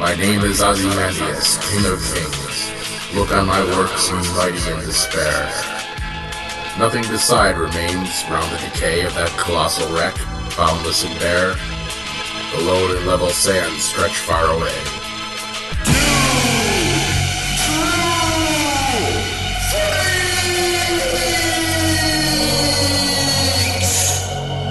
My name is Ozymandias, King of Kings. Look on my works, you mighty in despair. Nothing beside remains round the decay of that colossal wreck, boundless and bare. The lone and level sands stretch far away.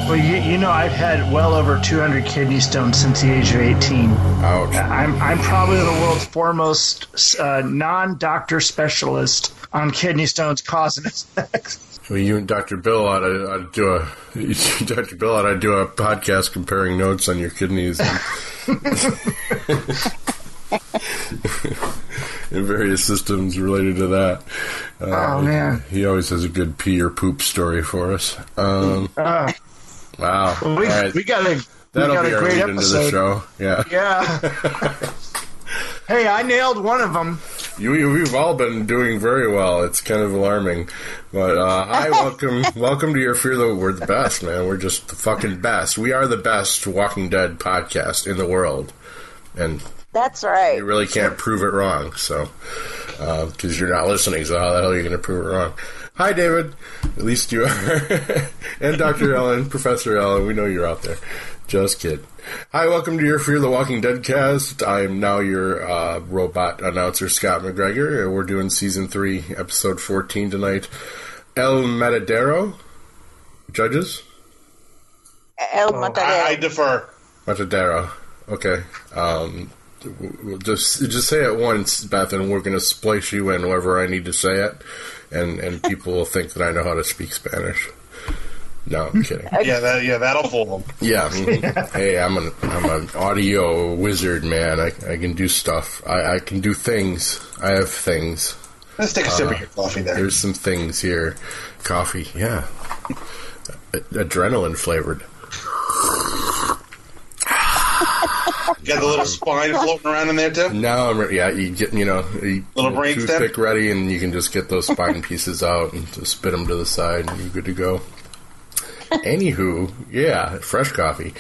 Well, you, you know, I've had well over 200 kidney stones since the age of 18. Ouch. I'm, I'm probably the world's foremost uh, non doctor specialist on kidney stones cause and effects. Well, you and Dr. Bill ought to, ought to do a Dr. Bill ought to do a podcast comparing notes on your kidneys and, and various systems related to that. Uh, Oh, man. he always has a good pee or poop story for us. Um, Uh, wow, we, All right. we got a, that'll got be a our great lead into the episode. show. Yeah, Yeah. hey, I nailed one of them. you, you- we've all been doing very well. It's kind of alarming, but uh, hi, welcome, welcome to your fear. Though we're the best, man. We're just the fucking best. We are the best Walking Dead podcast in the world, and That's right. you really can't prove it wrong. So, because you're not listening, so how the hell are you going to prove it wrong? Hi, David. At least you are, and Doctor Ellen, Professor Ellen. We know you're out there. Just kid. Hi, welcome to your Fear the Walking Dead cast. I am now your uh, robot announcer, Scott McGregor. and We're doing season three, episode fourteen tonight. El Matadero. Judges. El I, I defer. Matadero. Okay. Um, w- w- just just say it once, Beth, and we're going to splice you in wherever I need to say it, and and people will think that I know how to speak Spanish. No, I'm kidding. Yeah, that, yeah, that'll fool them. Yeah. Hey, I'm an I'm an audio wizard, man. I, I can do stuff. I, I can do things. I have things. Let's take a sip of your uh, coffee there. There's some things here. Coffee, yeah. Adrenaline flavored. You got the little spine floating around in there too. I'm ready. Yeah, you get you know you, Little brain toothpick stem? ready, and you can just get those spine pieces out and just spit them to the side, and you're good to go. Anywho, yeah, fresh coffee.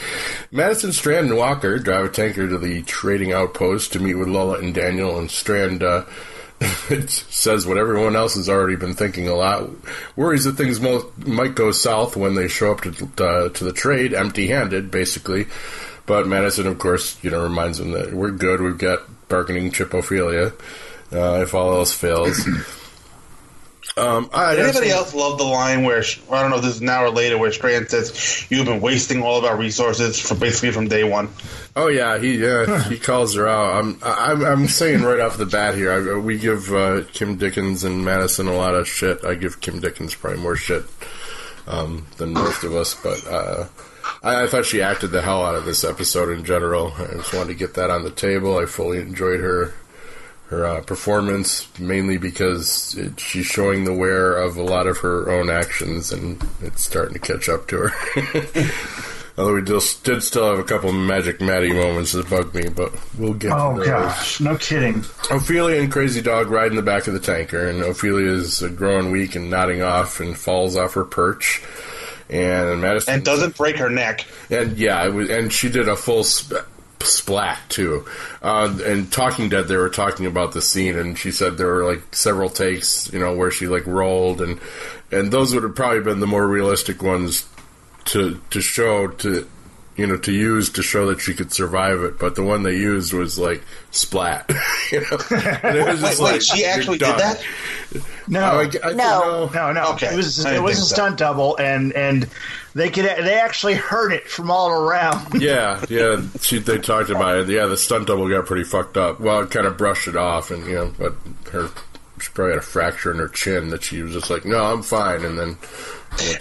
Madison Strand and Walker drive a tanker to the trading outpost to meet with Lola and Daniel, and Strand uh, says what everyone else has already been thinking a lot. Worries that things mo- might go south when they show up to uh, to the trade empty-handed, basically. But Madison, of course, you know, reminds them that we're good. We've got bargaining chip Ofelia. Uh, if all else fails. um, I Did anybody else love the line where I don't know if this is now or later where Strand says you've been wasting all of our resources for basically from day one. Oh yeah, he uh, he calls her out. I'm I'm, I'm saying right off the bat here, I, we give uh, Kim Dickens and Madison a lot of shit. I give Kim Dickens probably more shit um, than most of us, but uh, I, I thought she acted the hell out of this episode in general. I just wanted to get that on the table. I fully enjoyed her her uh, performance, mainly because it, she's showing the wear of a lot of her own actions, and it's starting to catch up to her. Although we just did still have a couple magic Maddie moments that bugged me, but we'll get Oh, to those. gosh. No kidding. Ofelia and Crazy Dog ride in the back of the tanker, and Ofelia is growing weak and nodding off and falls off her perch. And Madison And doesn't break her neck. and yeah, it was, and she did a full sp- splat too. Uh, and Talking Dead, they were talking about the scene, and she said there were like several takes, you know, where she like rolled, and and those would have probably been the more realistic ones to to show to you know to use to show that she could survive it. But the one they used was like splat, you know. And it was Wait, just wait, like, she you're actually did that? No. I, I think- No. No, no. Okay. It was it was a think so. stunt double, and and they could they actually heard it from all around. Yeah, yeah. She, they talked about it. Yeah, the stunt double got pretty fucked up. Well, it kind of brushed it off, and you know, but her she probably had a fracture in her chin that she was just like, "No, I'm fine." And then,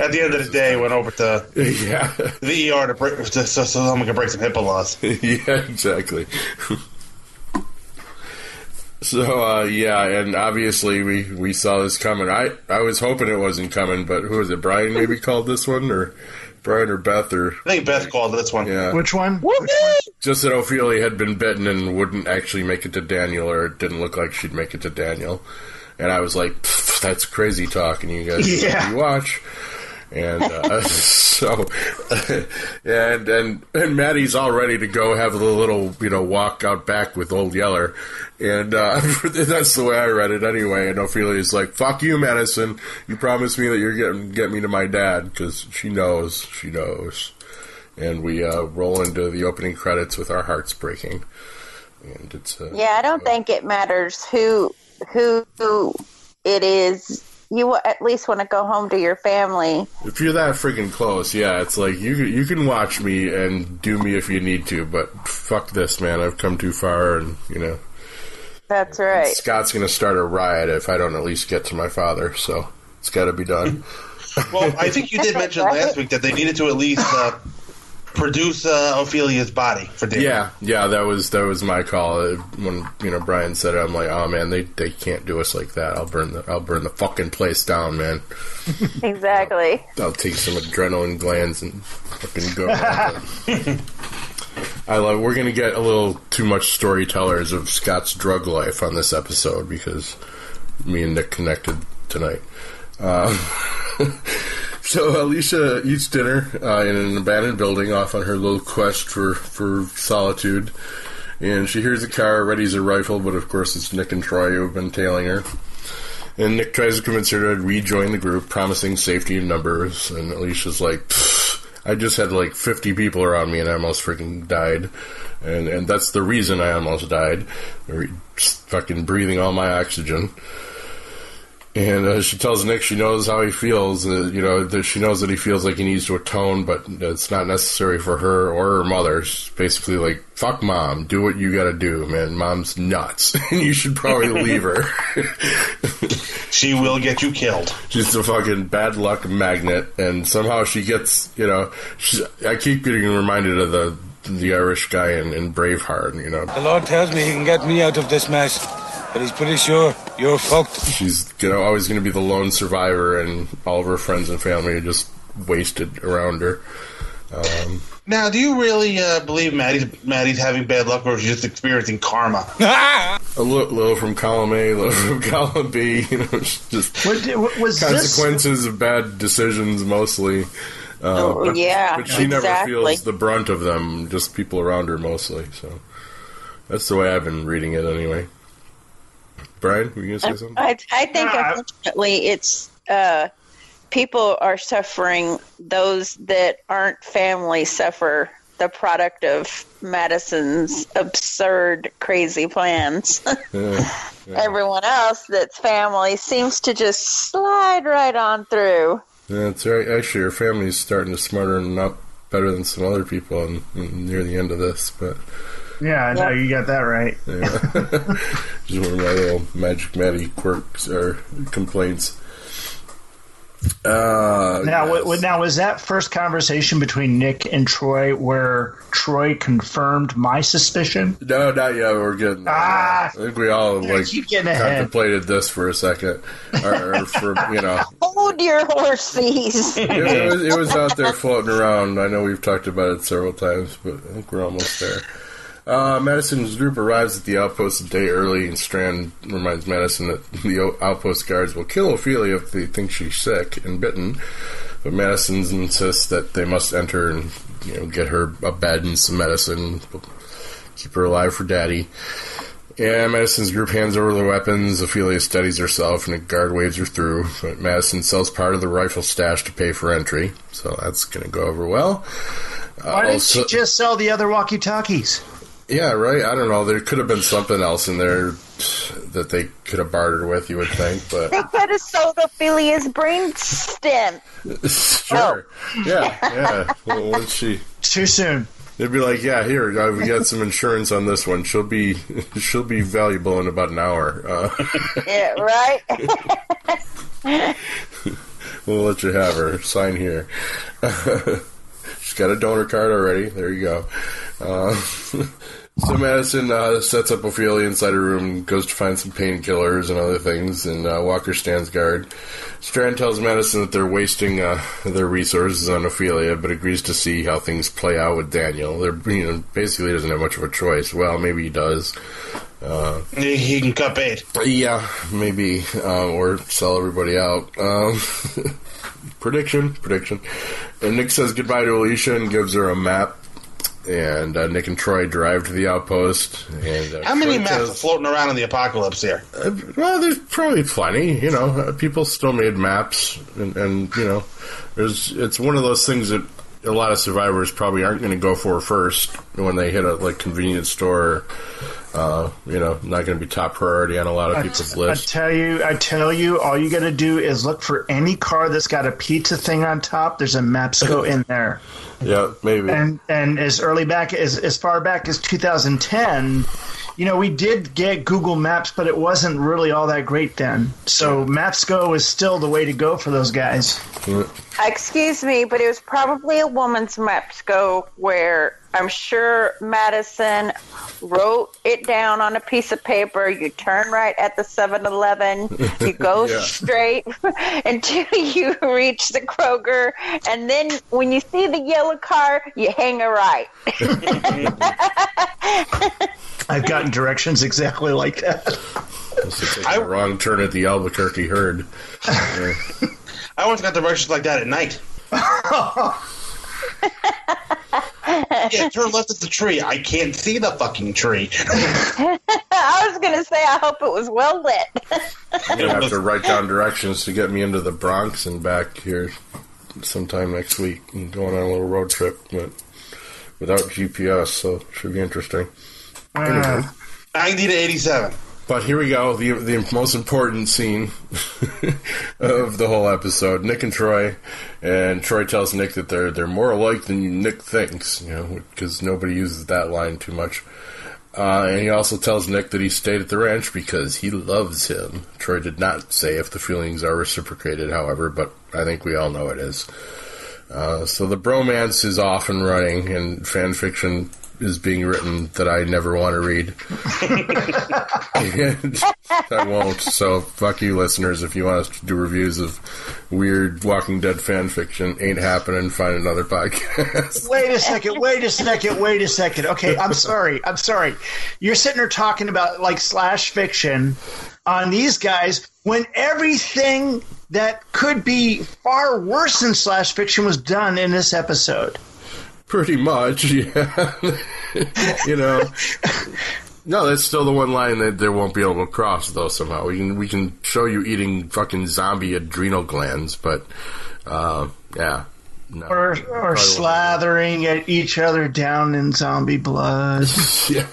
At the end of the day, went over to yeah, the ER to break to, so, so someone can break some HIPAA laws. yeah, exactly. So uh, yeah, and obviously we, we saw this coming. I, I was hoping it wasn't coming, but who was it? Brian maybe called this one, or Brian or Beth, or I think Beth called this one. yeah, Which one? Which one? just that Ofelia had been bitten and wouldn't actually make it to Daniel, or it didn't look like she'd make it to Daniel. And I was like, that's crazy talk, and you guys Yeah. you watch. And uh, so, and and and Maddie's all ready to go have a little, you know, walk out back with Old Yeller, and uh, that's the way I read it anyway. And Ofelia's like, "Fuck you, Madison! You promised me that you're getting get me to my dad because she knows, she knows." And we uh, roll into the opening credits with our hearts breaking, and it's uh, Yeah, I don't think it matters who, who it is. You at least want to go home to your family. If you're that freaking close, yeah, it's like you you can watch me and do me if you need to, but fuck this, man. I've come too far, and you know That's right. Scott's gonna start a riot if I don't at least get to my father. So it's got to be done. Well, I think you did mention last week that they needed to at least uh, produce uh, Ofelia's body for Daniel. yeah, yeah, that was that was my call Uh, when you know Brian said it. I'm like, oh man, they they can't do us like that. I'll burn the I'll burn the fucking place down, man. Exactly. I'll take some adrenaline glands and fucking go. I love. We're gonna get a little too much storytellers of Scott's drug life on this episode because me and Nick connected tonight. Um, so Alicia eats dinner uh, in an abandoned building off on her little quest for for solitude, and she hears a car, readies a rifle, but of course it's Nick and Troy who have been tailing her. And Nick tries to convince her to rejoin the group, promising safety in numbers. And Alicia's like, I just had like 50 people around me and I almost freaking died. And and that's the reason I almost died. Fucking breathing all my oxygen. And uh, she tells Nick she knows how he feels. Uh, you know, that she knows that he feels like he needs to atone, but it's not necessary for her or her mother. She's basically like, fuck mom, do what you gotta do, man. Mom's nuts. and you should probably leave her. She will get you killed. She's a fucking bad luck magnet, and somehow she gets, you know, she's, I keep getting reminded of the the Irish guy in, in Braveheart, you know. The Lord tells me he can get me out of this mess, but he's pretty sure you're fucked. She's you know, always going to be the lone survivor, and all of her friends and family are just wasted around her. Um, Now, do you really uh, believe Maddie's Maddie's having bad luck, or is she just experiencing karma? a little, little from column A, a little from column B, you know, it's just What, what- was this? consequences of bad decisions mostly. Uh, Oh, but, yeah, but she never feels the brunt of them. Just people around her mostly. So that's the way I've been reading it anyway. Brian, were you gonna say something? I, I think Yeah. unfortunately it's uh, people are suffering. Those that aren't family suffer the product of Madison's absurd, crazy plans. Yeah. Everyone else that's family seems to just slide right on through. That's right. Actually, her family's starting to smarten up better than some other people in, in, near the end of this. But Yeah, I know you got that right. yeah. just one of my little Magic Maddie quirks or complaints. Uh, Now, yes. wa- now was that first conversation between Nick and Troy where Troy confirmed my suspicion? No, not yet. We're getting. there. Ah! I think we all Yeah, like keep getting ahead. contemplated this for a second, or, or for you know, Hold your horses. it, it was, it was out there floating around. I know we've talked about it several times, but I think we're almost there. Uh, Madison's group arrives at the outpost a day early, and Strand reminds Madison that the outpost guards will kill Ofelia if they think she's sick and bitten. But Madison insists that they must enter and you know get her a bed and some medicine, keep her alive for Daddy. Yeah, Madison's group hands over the weapons. Ofelia steadies herself, and a guard waves her through. But Madison sells part of the rifle stash to pay for entry, so that's going to go over well. Uh, Why didn't also- she just sell the other walkie talkies? Yeah, right. I don't know. There could have been something else in there that they could have bartered with. You would think, but they could have sold Ofelia's brain stem. sure. Yeah, yeah. Well, once she, Too soon. they'd be like, "Yeah, here, uh, we got some insurance on this one. She'll be, she'll be valuable in about an hour. Uh, Yeah, right? we'll let you have her. Sign here." She's got a donor card already. There you go. Uh, So Madison uh, sets up Ofelia inside her room, goes to find some painkillers and other things, and uh, Walker stands guard. Strand tells Madison that they're wasting uh, their resources on Ofelia, but agrees to see how things play out with Daniel. They're you know basically doesn't have much of a choice. Well, maybe he does. Uh, He, he can cut bait. yeah, maybe, uh, or sell everybody out. Um, prediction, prediction. And Nick says goodbye to Alicia and gives her a map. And uh, Nick and Troy drive to the outpost. And uh, How many Troy maps are floating around in the apocalypse here? uh, well, there's probably plenty. You know, uh, people still made maps, and, and you know, there's it's one of those things that a lot of survivors probably aren't going to go for first when they hit a like convenience store. Uh, you know, not going to be top priority on a lot of I, people's lists. I tell you, I tell you, all you got to do is look for any car that's got a pizza thing on top. There's a Mapsco in there, Yeah, maybe. and and as early back as as far back as 2010, you know, we did get Google Maps, but it wasn't really all that great then. So Mapsco is still the way to go for those guys. Excuse me, but it was probably a woman's Mapsco where I'm sure Madison wrote it down on a piece of paper. You turn right at the 7 Eleven, you go Yeah. straight until you reach the Kroger, and then when you see the yellow car, you hang a right. I've gotten directions exactly like that. Must have taken wrong turn at the Albuquerque herd. Yeah. I once got directions like that at night. yeah, turn left at the tree. I can't see the fucking tree. I was going to say, I hope it was well lit. I'm gonna have to write down directions to get me into the Bronx and back here sometime next week and going on a little road trip, but without GPS, so it should be interesting. Anyway. 90 to 87. But here we go, the the most important scene of the whole episode. Nick and Troy, and Troy tells Nick that they're they're more alike than Nick thinks, you know, because nobody uses that line too much. Uh, and he also tells Nick that he stayed at the ranch because he loves him. Troy did not say if the feelings are reciprocated, however, but I think we all know it is. Uh, so the bromance is off and running, and fan fiction is being written that I never want to read. I won't. So fuck you, listeners. If you want us to do reviews of weird Walking Dead fan fiction, ain't happening. Find another podcast. Wait a second, wait a second, wait a second. Okay, I'm sorry. I'm sorry. You're sitting there talking about like slash fiction on these guys when everything that could be far worse than slash fiction was done in this episode. Pretty much, yeah. you know. No, that's still the one line that they won't be able to cross, though. Somehow we can we can show you eating fucking zombie adrenal glands, but uh, yeah, no. Or, or slathering at each other down in zombie blood. Yeah,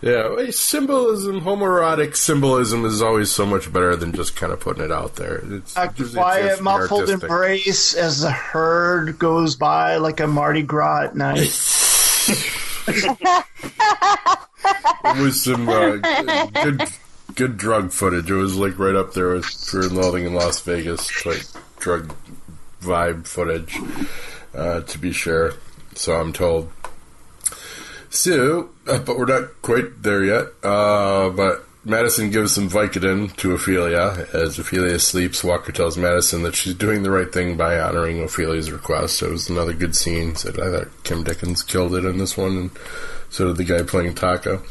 yeah. well, Symbolism, homoerotic symbolism, is always so much better than just kind of putting it out there. It's, A it's- it's quiet, be muffled artistic. embrace as the herd goes by like a Mardi Gras at night. It was some uh, good, good drug footage. It was like right up there with Fear and Loathing in Las Vegas, like drug vibe footage, uh, to be sure. So I'm told. So, uh, but we're not quite there yet. Uh, but Madison gives some Vicodin to Ofelia. As Ofelia sleeps, Walker tells Madison that she's doing the right thing by honoring Ofelia's request. So it was another good scene. Said I thought Kim Dickens killed it in this one, and so did the guy playing Taco.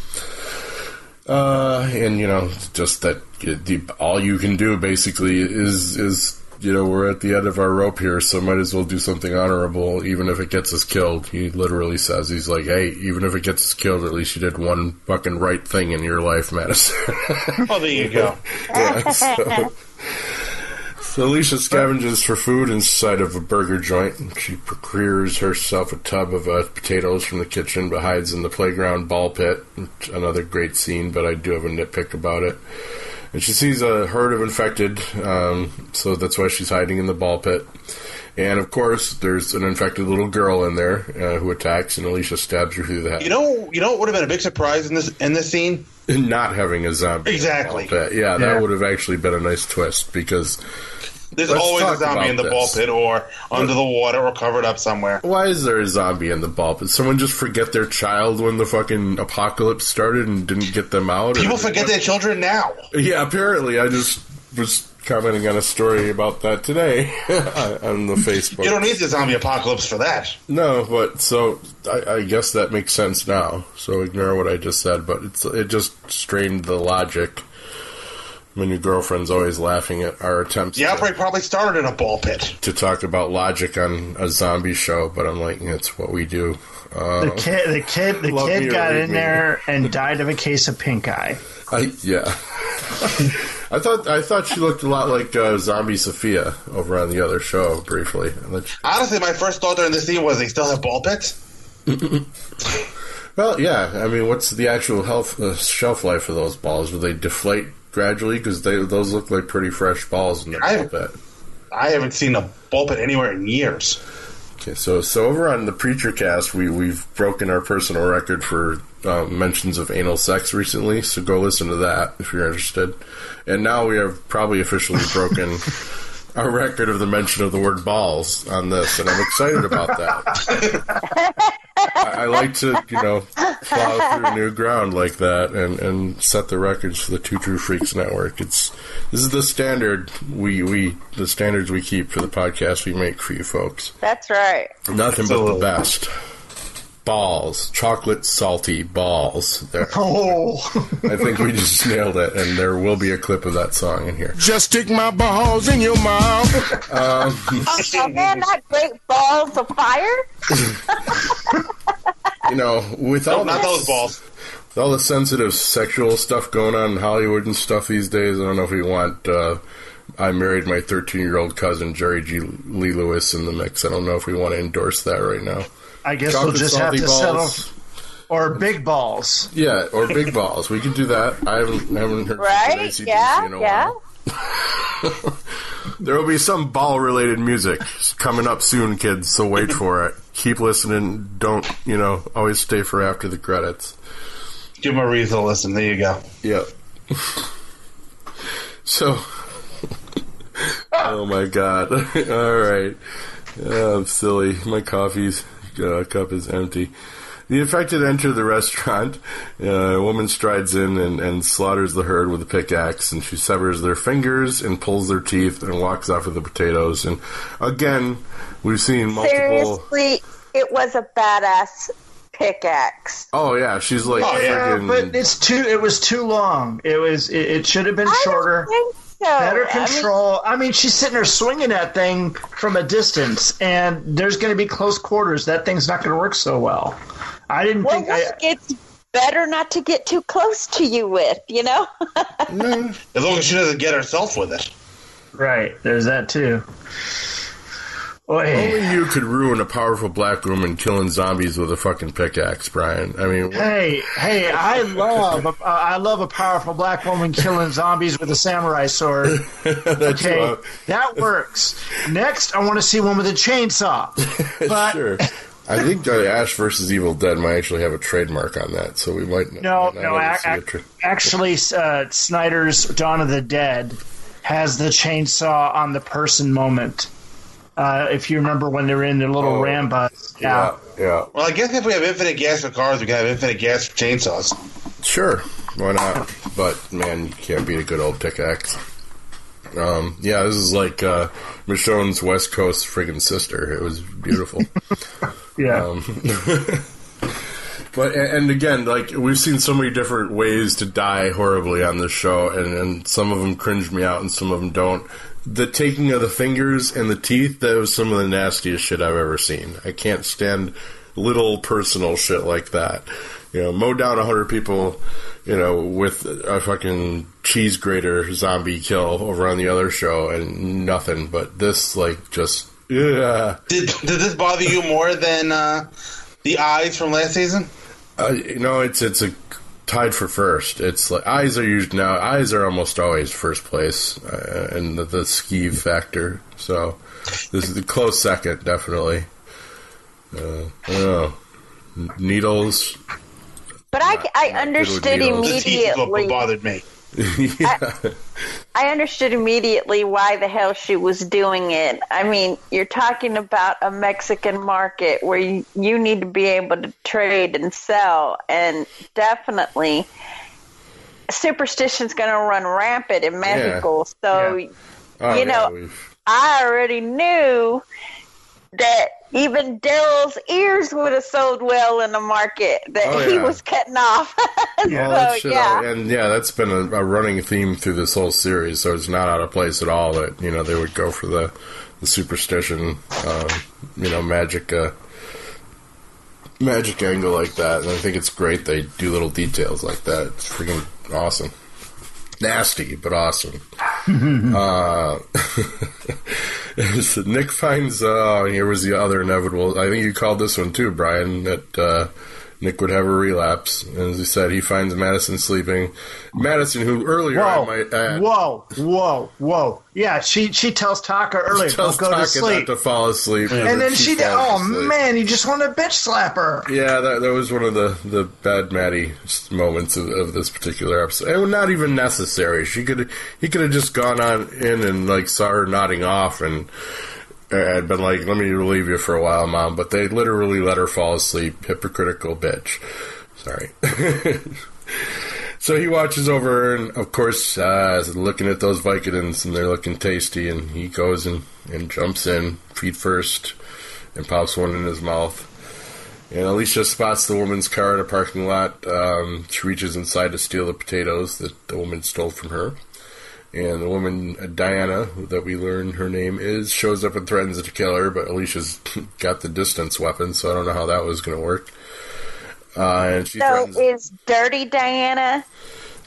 Uh, and you know, just that the, all you can do basically is is you know we're at the end of our rope here, so might as well do something honorable, even if it gets us killed. He literally says he's like, hey, even if it gets us killed, at least you did one fucking right thing in your life, Madison. Oh, there you go. yeah, so. So Alicia scavenges for food inside of a burger joint. and She procures herself a tub of uh, potatoes from the kitchen, but hides in the playground ball pit. Another great scene, but I do have a nitpick about it. And she sees a herd of infected, um, so that's why she's hiding in the ball pit. And of course, there's an infected little girl in there uh, who attacks, and Alicia stabs her through the head. You know, you know what would have been a big surprise in this in this scene? not having a zombie. Exactly. ball pit. Yeah, that would have actually been a nice twist because There's Let's always a zombie in the this. ball pit or under the water or covered up somewhere. Why is there a zombie in the ball pit? Someone just forget their child when the fucking apocalypse started and didn't get them out? or- People forget their children now. Yeah, apparently. I just was commenting on a story about that today on the Facebook. You don't need the zombie apocalypse for that. No, but so I, I guess that makes sense now. So ignore what I just said, but it's it just strained the logic. I new girlfriend's always laughing at our attempts The to, outbreak probably started in a ball pit. to talk about logic on a zombie show, but I'm like, it's what we do. Uh, The kid, the kid, the kid got in me. there and died of a case of pink eye. I yeah. I thought I thought she looked a lot like uh, Zombie Sophia over on the other show briefly. She- Honestly, my first thought during this scene was they still have ball pits. well, yeah. I mean, what's the actual health uh, shelf life of those balls? Do they deflate gradually? Because those look like pretty fresh balls in the I- ball pit. I haven't seen a ball pit anywhere in years. Okay, so so over on the Preacher Cast, we we've broken our personal record for uh, mentions of anal sex recently. So go listen to that if you're interested. And now we have probably officially broken our record of the mention of the word balls on this, and I'm excited about that. I, I like to you know plow through new ground like that and and set the records for the Two True Freaks Network. It's this is the standard we we the standards we keep for the podcast we make for you folks. That's right. Nothing but the best. Balls. Chocolate salty balls. There. Oh, I think we just nailed it, and there will be a clip of that song in here. Just stick my balls in your mouth. Oh man, that great balls of fire. You know, with all Nope, not the, those balls. with all the sensitive sexual stuff going on in Hollywood and stuff these days, I don't know if we want uh, I married my 13 year old cousin, Jerry G. Lee Lewis, in the mix. I don't know if we want to endorse that right now. I guess Chocolate we'll just have to balls. settle. Or big balls. Yeah, or big balls. We can do that. I haven't, haven't heard Right? from AC/DC Yeah, in a yeah. while. There will be some ball related music coming up soon, kids, so wait for it. Keep listening. Don't, you know, always stay for after the credits. Give them a reason to listen. There you go. Yep. so, oh my god. All right. Oh, I'm silly. My coffee's uh, cup is empty. The infected enter the restaurant. Uh, a woman strides in and, and slaughters the herd with a pickaxe, and she severs their fingers and pulls their teeth and walks off with the potatoes. And again, we've seen multiple. Seriously, it was a badass pickaxe. Oh yeah, she's like Oh, yeah, Yeah, friggin- but it's too. It was too long. It was. It, it should have been I shorter. don't think so. Better I mean, control. I mean, she's sitting there swinging that thing from a distance, and there's going to be close quarters. That thing's not going to work so well. I didn't well, think. I, it's better not to get too close to you with, you know? As long as she doesn't get herself with it. right. There's that too. Oy. Only you could ruin a powerful black woman killing zombies with a fucking pickaxe, Brian. I mean, Hey, hey! I love. A, I love a powerful black woman killing zombies with a samurai sword. Okay, that works. Next, I want to see one with a chainsaw. But sure. I think uh, Ash versus Evil Dead might actually have a trademark on that, so we might. No, might no. ever see a ac- tra- actually, uh, Snyder's Dawn of the Dead has the chainsaw on the person moment. Uh, if you remember when they were in their little Oh, Rambus. yeah, yeah, Well, I guess if we have infinite gas for cars, we can have infinite gas for chainsaws. sure. Why not? But man, you can't beat a good old pickaxe. Um, yeah, this is like uh, Michonne's West Coast friggin' sister. It was beautiful. Yeah. Um, but and and again, like we've seen so many different ways to die horribly on this show, and, and some of them cringe me out, and some of them don't. The taking of the fingers and the teeth—that was some of the nastiest shit I've ever seen. I can't stand little personal shit like that. You know, mow down a hundred people, you know, with a fucking cheese grater zombie kill over on the other show, and nothing. But this, like, just yeah. Did did this bother you more than uh, the eyes from last season? Uh, you know, it's it's a tied for first. It's like eyes are used now. Eyes are almost always first place, uh, and the, the skeeve factor. So this is the close second, definitely. Uh, I don't know. N- Needles. But I, I not good with understood needles. The teeth is immediately. bothered me. yeah. I understood immediately why the hell she was doing it. I mean, you're talking about a Mexican market where you, you need to be able to trade and sell, and definitely superstition's going to run rampant in Mexico. So, Yeah. Oh, You yeah, know, I already knew that even Daryl's ears would have sold well in the market that Oh, he was cutting off. all that so, shit, yeah. and yeah, that's been a, a running theme through this whole series. So it's not out of place at all that you know they would go for the the superstition, um, you know, magic, uh, magic angle like that. And I think it's great they do little details like that. It's freaking awesome. Nasty, but awesome. uh, so Nick finds. Uh, here was the other inevitable. I think you called this one too, Brian. That uh, Nick would have a relapse. And as he said, he finds Madison sleeping. Madison, who earlier I Whoa, might add, whoa, whoa, whoa! Yeah, she she tells Taka earlier, tells don't to sleep, not to fall asleep, and then she, did. falls Oh asleep. man, you just want to bitch slap her. Yeah, that, that was one of the, the bad Maddie moments of, of this particular episode. And not even necessary. She could he could have just gone on in and like saw her nodding off and had been like, "Let me relieve you for a while, mom." But they literally let her fall asleep. Hypocritical bitch. Sorry. so he watches over her, and of course, uh, looking at those Vicodins, and they're looking tasty. And he goes and, and jumps in, feet first, and pops one in his mouth. And Alicia spots the woman's car in a parking lot. Um, she reaches inside to steal the potatoes that the woman stole from her. And the woman, Diana, that we learn her name is, shows up and threatens to kill her, but Alicia's got the distance weapon, so I don't know how that was going to work. Uh, and she So threatens. is Dirty Diana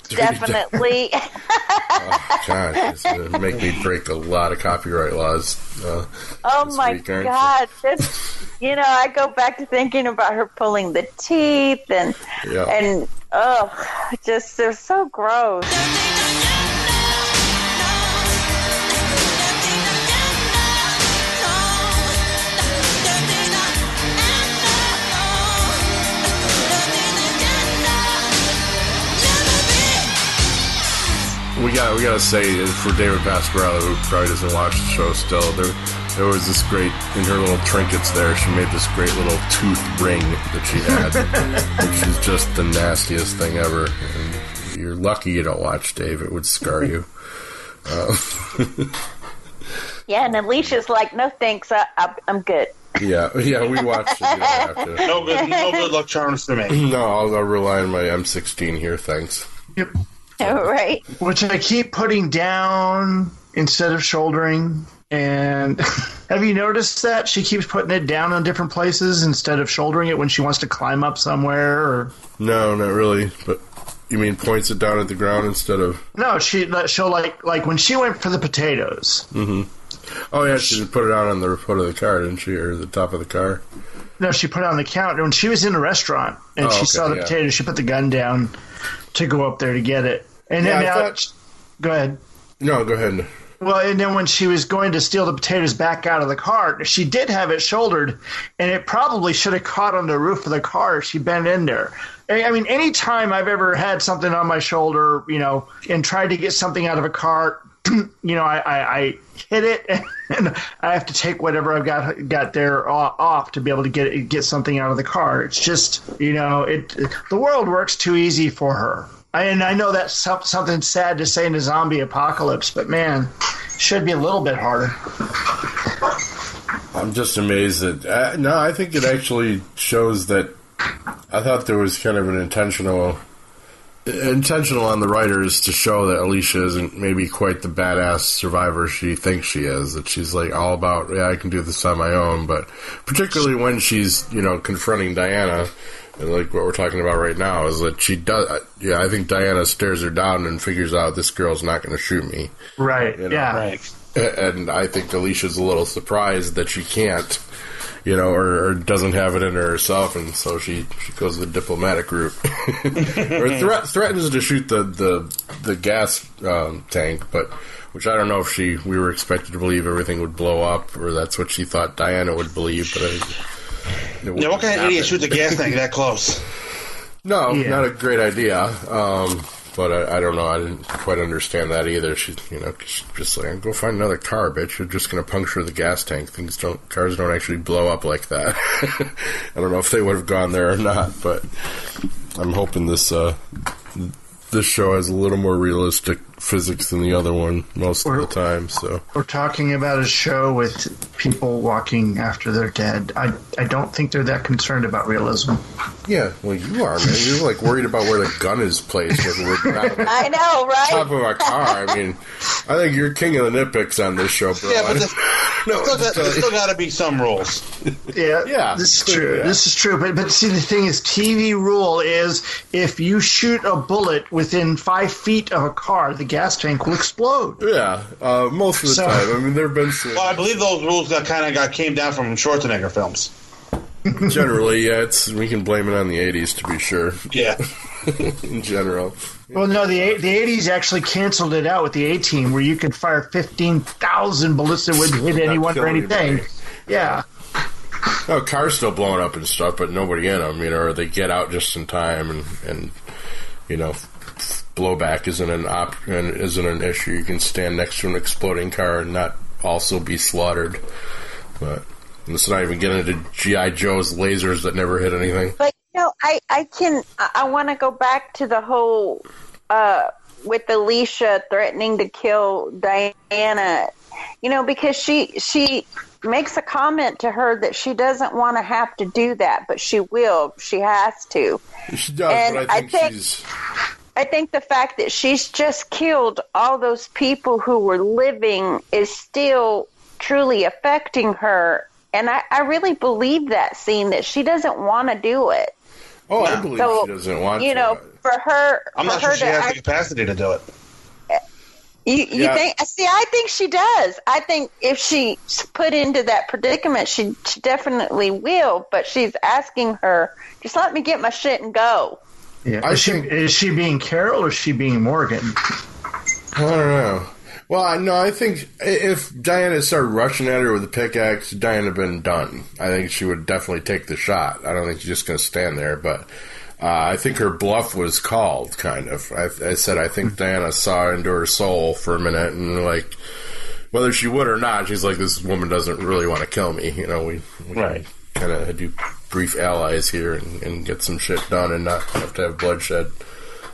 definitely? oh, God, it's going to make me break a lot of copyright laws. Uh, oh this my week? God! Just you know, I go back to thinking about her pulling the teeth and Yeah. and oh, just they're so gross. We got we got to say for David Pasquarello, who probably doesn't watch the show still, there there was this great in her little trinkets there. She made this great little tooth ring that she had, which is just the nastiest thing ever. And you're lucky you don't watch Dave; it would scar you. Uh, Yeah, and Alicia's like, no thanks, I, I, I'm good. yeah, yeah, we watched it. You don't have to. No good, no good luck charms to me. No, I'll, I'll rely on my M16 here. Thanks. Yep. All right. Which I keep putting down instead of shouldering. And have you noticed that she keeps putting it down on different places instead of shouldering it when she wants to climb up somewhere? Or No, not really. But you mean points it down at the ground instead of? no, she she'll like like when she went for the potatoes. Mm-hmm. Oh yeah, she put it out on the foot of the car, didn't she, or the top of the car? No, she put it on the counter when she was in a restaurant and Oh, she okay, saw the yeah. potatoes. She put the gun down to go up there to get it. And then Yeah, I now, thought- go ahead. No, go ahead. Well, and then when she was going to steal the potatoes back out of the cart, she did have it shouldered, and it probably should have caught on the roof of the car she bent in there. I I mean, anytime I've ever had something on my shoulder, you know, and tried to get something out of a cart, you know, I, I, I hit it, and I have to take whatever I've got got there off to be able to get get something out of the car. It's just, you know, it the world works too easy for her. And I know that's something sad to say in a zombie apocalypse, but man, should be a little bit harder. I'm just amazed that. Uh, no, I think it actually shows that. I thought there was kind of an intentional, intentional on the writers to show that Alicia isn't maybe quite the badass survivor she thinks she is. That she's like all about, yeah, I can do this on my own. But particularly when she's, you know, confronting Diana, and like what we're talking about right now, is that she does. Yeah, I think Diana stares her down and figures out this girl's not going to shoot me. Right. You know, yeah. Right. and I think Alicia's a little surprised that she can't, you know, or, or doesn't have it in her herself, and so she, she goes the diplomatic route, or threat, threatens to shoot the the the gas um, tank, but which I don't know if she we were expected to believe everything would blow up, or that's what she thought Diana would believe, but I, it Yeah, what kind of idiot shoots a gas tank that close? No, Yeah. not a great idea. Um, but I, I don't know. I didn't quite understand that either. She's you know she's just like go find another car, bitch. You're just gonna puncture the gas tank. Things don't cars don't actually blow up like that. I don't know if they would have gone there or not, but I'm hoping this uh, this show has a little more realistic physics than the other one most of the time. So We're talking about a show with people walking after they're dead. I, I don't think they're that concerned about realism. yeah, well you are man. You're like worried about where the gun is placed when we're not I know, right? top of a car. I mean, I think you're king of the nitpicks on this show, bro. Yeah, but there's, no, still, got, uh, there's still got to be some rules. Yeah, Yeah. this is true. Yeah. This is true. But but see, the thing is, TV rule is if you shoot a bullet within five feet of a car, the gas tank will explode. yeah, uh, most of the So- time. I mean, there have been some, Well, I believe those rules got kind of got came down from Schwarzenegger films. generally, yeah, it's we can blame it on the '80s to be sure. Yeah, In general, Well, no, the the eighties actually canceled it out with the A team, where you could fire fifteen thousand bullets that wouldn't hit anyone or anything. anybody. Yeah, no cars still blowing up and stuff, but nobody in them. You know, or they get out just in time, and and you know, blowback isn't an op isn't an issue. You can stand next to an exploding car and not also be slaughtered. But let's not even get into GI Joe's lasers that never hit anything. But you know, I I can I, I want to go back to the whole uh, with Alicia threatening to kill Diana. You know, because she she makes a comment to her that she doesn't want to have to do that, but she will. She has to. She does, And but I I think, think- she's. I think the fact that she's just killed all those people who were living is still truly affecting her. And I, I really believe that scene that she doesn't want to do it. Oh, I believe So, she doesn't want You to. know, for her, I'm for not her sure she to has the capacity to do it. you, you Yeah. think? See, I think she does. I think if she's put into that predicament, she, she definitely will. But she's asking her, just let me get my shit and go. Yeah. I is, she, is she being Carol or is she being Morgan? I don't know. Well, I no, I think if Diana started rushing at her with a pickaxe, Diana had been done. I think she would definitely take the shot. I don't think she's just going to stand there, but uh, I think her bluff was called, kind of. I, I said I think Diana saw into her soul for a minute, and like whether she would or not, she's like, this woman doesn't really want to kill me. You know, we, we Right. kind of do brief allies here and, and get some shit done and not have to have bloodshed.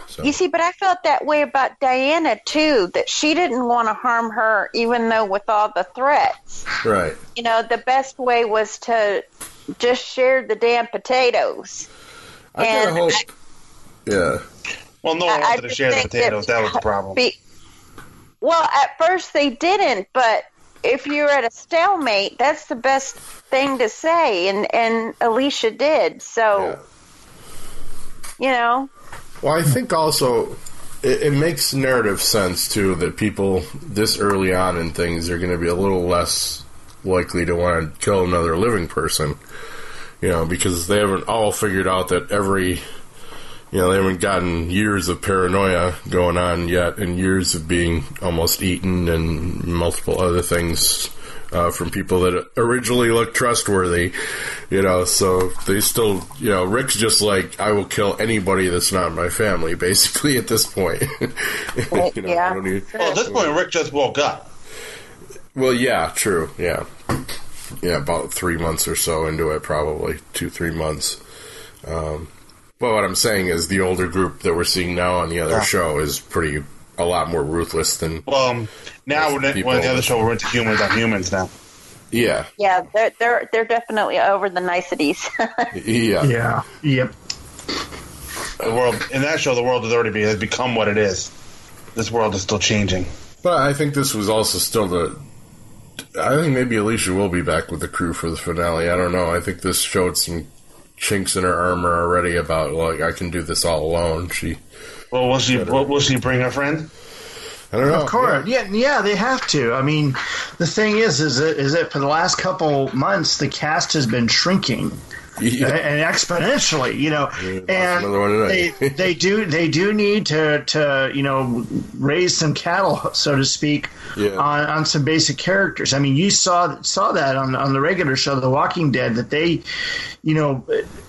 So. You see, but I felt that way about Diana too, that she didn't want to harm her, even though with all the threats. Right. You know, the best way was to just share the damn potatoes. I kind of And hope. I- yeah. Well, no one I- I wanted to share the think potatoes. That was the problem. Be, well, at first they didn't, but if you're at a stalemate, that's the best thing to say, and and Alicia did. So, you know, Well, I think also it, it makes narrative sense too that people this early on in things are going to be a little less likely to want to kill another living person. You know, because they haven't all figured out that every you know, they haven't gotten years of paranoia going on yet and years of being almost eaten and multiple other things uh, from people that originally looked trustworthy, you know, so they still, you know, Rick's just like, I will kill anybody that's not my family, basically, at this point. You know, yeah. don't Well, at this point, Rick just woke up. well, yeah, true, yeah. Yeah, about three months or so into it, probably two, three months. Um, but what I'm saying is the older group that we're seeing now on the other Yeah. show is pretty a lot more ruthless than Well, um, now we're, People- when the other show we're into humans on humans now. yeah, yeah, they're they're they're definitely over the niceties. yeah, Yeah. Yep. The world in that show, the world has already be, has become what it is. This world is still changing. But I think this was also still the. I think maybe Alicia will be back with the crew for the finale. I don't know. I think this showed some chinks in her armor already about like I can do this all alone. She, Well, will she? Will, will she bring a friend? I don't know. Of course, yeah, yeah, they have to. I mean, the thing is, is that, is that for the last couple months, the cast has been shrinking Yeah. and exponentially, you know, and they, they do they do need to to you know raise some cattle, so to speak, Yeah. on, on some basic characters. I mean, you saw saw that on on the regular show, The Walking Dead, that they, you know,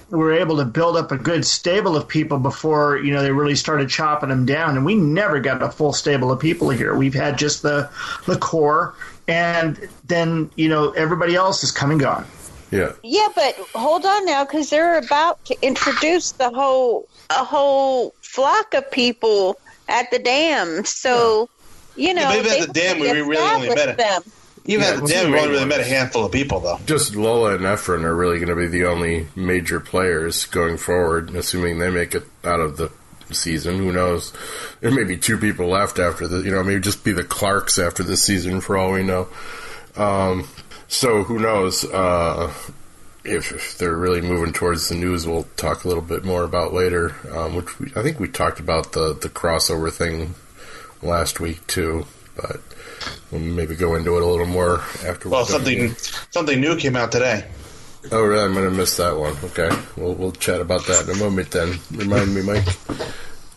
were able to build up a good stable of people before you know they really started chopping them down. And we never got a full stable of people here. We've had just the the core, and then you know everybody else is come and gone. Yeah. Yeah, but hold on now, because they're about to introduce the whole a whole flock of people at the dam. So, you know, Yeah, but even at the dam, we really only met them. Even Yeah, at the dam, we've only really met a handful of people, though. Just Lola and Efren are really going to be the only major players going forward, assuming they make it out of the season. Who knows? There may be two people left after the, you know, maybe just be the Clarks after this season for all we know. Um, so who knows? Uh, if, if they're really moving towards the news, we'll talk a little bit more about later. Um, which we, I think we talked about the the crossover thing last week too, but we'll maybe go into it a little more after. Well, we're here. something something new came out today. Oh, really? I'm gonna miss that one. Okay, we'll we'll chat about that in a moment. Then remind me, Mike.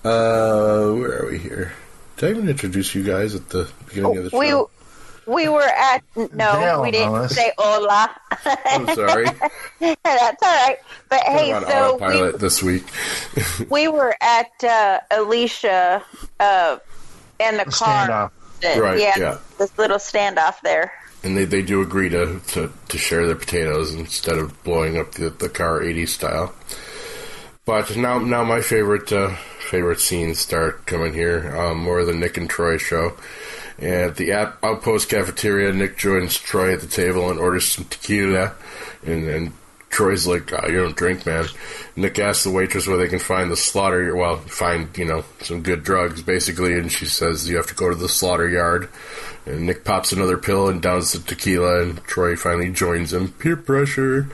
Uh, where are we here? Did I even introduce you guys at the beginning of the We show? We were at no, Dale we didn't knows. say hola. I'm sorry. That's all right. But hey, I'm on so autopilot this week. we we were at uh, Alicia uh, in the car. Standoff. Right, Yeah, yeah. this little standoff there. and they, they do agree to, to, to share their potatoes instead of blowing up the, the car 80 style. But now now my favorite uh, favorite scenes start coming here. Um, more of the Nick and Troy show. At the out- outpost cafeteria, Nick joins Troy at the table and orders some tequila, and, and Troy's like, oh, "You don't drink, man." Nick asks the waitress where they can find the slaughter. Well, find you know some good drugs, basically, and she says you have to go to the slaughter yard. And Nick pops another pill and downs the tequila, and Troy finally joins him. Peer pressure.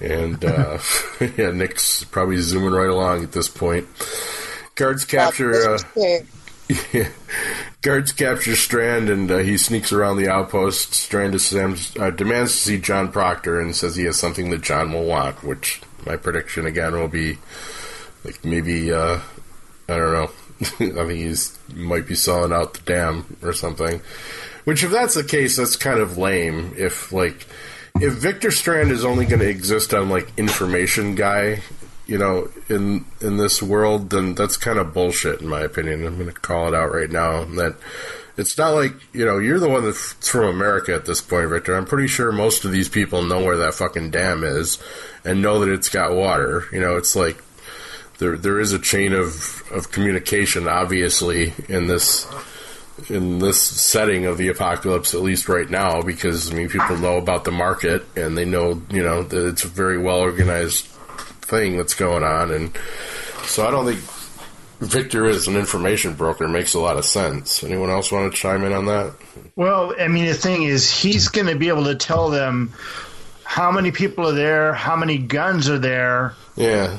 And uh, yeah, Nick's probably zooming right along at this point. Guards capture. Uh, Guards capture Strand and uh, he sneaks around the outpost. Strand demands, uh, demands to see John Proctor and says he has something that John will want, which my prediction again will be like maybe, uh, I don't know. I think he's might be selling out the dam or something. Which, if that's the case, that's kind of lame. If like, if Victor Strand is only going to exist on like information guy, you know, in in this world, then that's kind of bullshit, in my opinion. I'm going to call it out right now. That it's not like you know you're the one that's from America at this point, Victor. I'm pretty sure most of these people know where that fucking dam is and know that it's got water. You know, it's like there there is a chain of of communication, obviously, in this in this setting of the apocalypse, at least right now, because I mean, people know about the market and they know, you know, that it's a very well organized thing that's going on, and so I don't think Victor is an information broker makes a lot of sense. Anyone else want to chime in on that? Well, I mean, the thing is, he's going to be able to tell them how many people are there, how many guns are there, Yeah,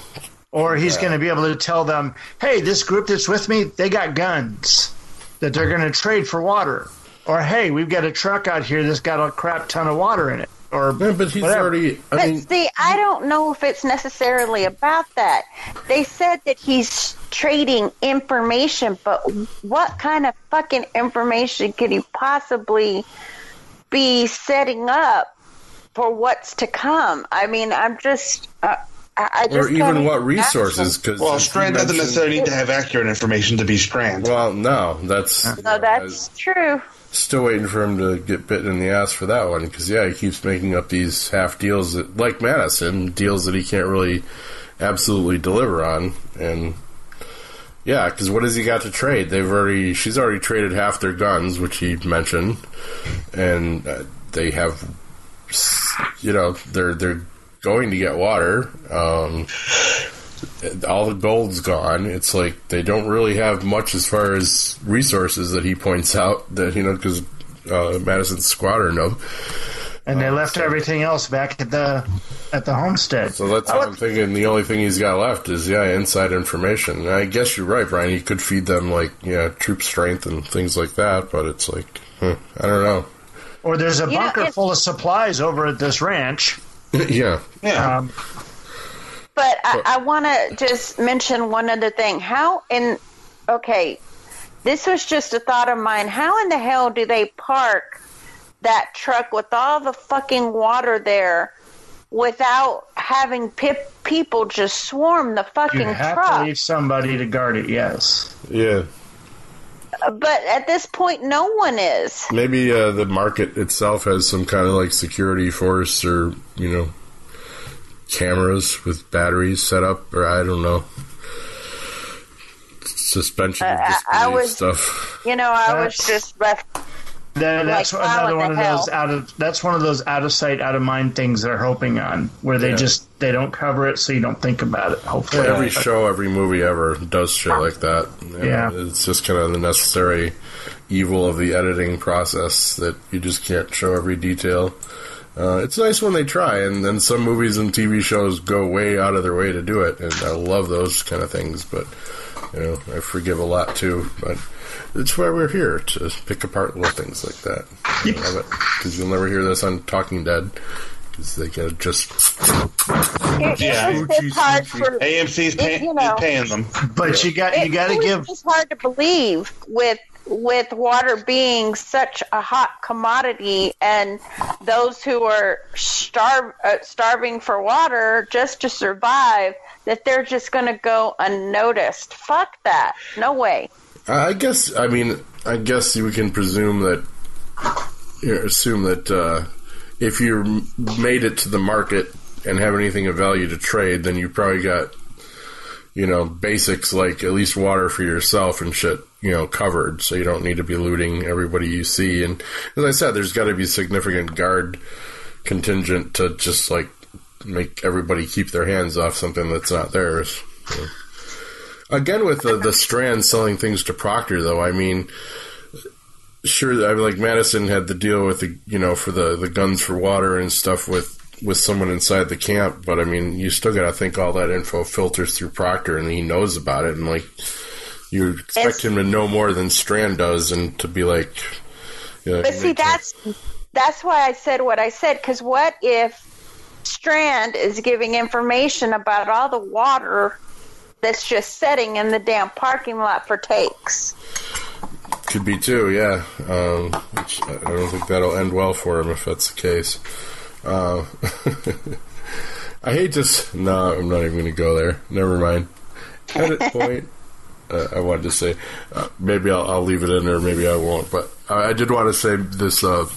or he's going to be able to tell them, hey, this group that's with me, they got guns that they're mm-hmm. going to trade for water. Or, hey, we've got a truck out here that's got a crap ton of water in it. Or, yeah but he's Whatever. already. I But mean, see, I don't know if it's necessarily about that. They said that he's trading information, but what kind of fucking information could he possibly be setting up for what's to come? I mean, I'm just, uh, I, I just or even what resources? Because Well, Strand doesn't necessarily need to have accurate information to be Strand. Well, no, that's No, that's true. Still waiting for him to get bitten in the ass for that one because yeah, he keeps making up these half deals that, like Madison, deals that he can't really absolutely deliver on, and yeah, because what has he got to trade? They've already she's already traded half their guns, which he mentioned, and uh, they have, you know, they're they're going to get water. Um, all the gold's gone. It's like they don't really have much as far as resources that he points out that you know because uh, Madison's squadron them. and they left everything else back at the at the homestead. So that's what I'm thinking. The only thing he's got left is yeah, inside information. And I guess you're right, Brian. He could feed them like yeah, troop strength and things like that. But it's like huh, I don't know. Or there's a You bunker it's- full of supplies over at this ranch. yeah, Yeah. Um, But I, I want to just mention one other thing. How in okay, this was just a thought of mine. How in the hell do they park that truck with all the fucking water there without having pip- people just swarm the You fucking have truck. to leave somebody to guard it. Yes. Yeah. But at this point, no one is. Maybe uh, the market itself has some kind of like security force or, you know, cameras with batteries set up, or I don't know. Suspension of Uh, I- I was- stuff. You know, I was just left. That, that's Like, another one the of those out of that's one of those out of sight, out of mind things they're hoping on, where they Yeah. just they don't cover it, so you don't think about it. Hopefully, Every show, every movie ever does shit like that. And Yeah. It's just kind of the necessary evil of the editing process that you just can't show every detail. Uh, it's nice when they try, and then some movies and TV shows go way out of their way to do it, and I love those kind of things. But you know, I forgive a lot too. But it's why we're here to pick apart little things like that. I love it because you'll never hear this on Talking Dead because they get just It, Yeah. it was just hard for. AMC's pay, You know. paying them. but you got you got to give It's hard to believe with with water being such a hot commodity and those who are starve, uh, starving for water just to survive that they're just going to go unnoticed fuck that no way I guess. I mean, I guess you can presume that. Assume that uh, if you made it to the market and have anything of value to trade, then you probably got, you know, basics like at least water for yourself and shit, you know, covered. So you don't need to be looting everybody you see. And as I said, there's got to be significant guard contingent to just like make everybody keep their hands off something that's not theirs. So. Again, with the, the Strand selling things to Proctor, though, I mean, sure, I mean, like Madison had the deal with the, you know, for the, the guns for water and stuff with, with someone inside the camp, but I mean, you still got to think all that info filters through Proctor and he knows about it, and like, you expect It's- him to know more than Strand does and to be like, you know, But see, that's that's why I said what I said. Because what if Strand is giving information about all the water that's just sitting in the damn parking lot for takes? Could be too, yeah. Um, which I don't think that'll end well for him if that's the case. Uh, I hate this. No, I'm not even going to go there. Never mind. Edit point. Uh, I wanted to say uh, maybe I'll, I'll leave it in there, maybe I won't. But I, I did want to say this. Uh,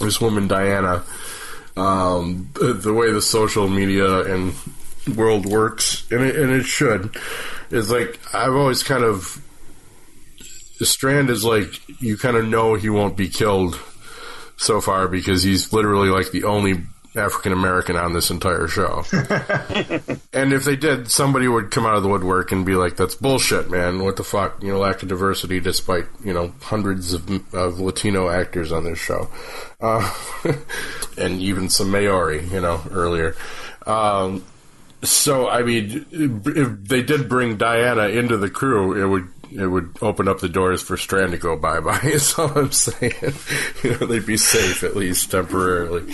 this woman Diana, um, the, the way the social media and world works, and it, and it should, is like I've always kind of Strand is like you kind of know he won't be killed so far because he's literally like the only African American on this entire show. and if they did, somebody would come out of the woodwork and be like, "That's bullshit, man! What the fuck? You know, lack of diversity, despite you know hundreds of, of Latino actors on this show, uh, and even some Maori, you know, earlier." Um, so I mean, if they did bring Diana into the crew, it would it would open up the doors for Strand to go bye bye. Is all I'm saying. you know, they'd be safe at least temporarily.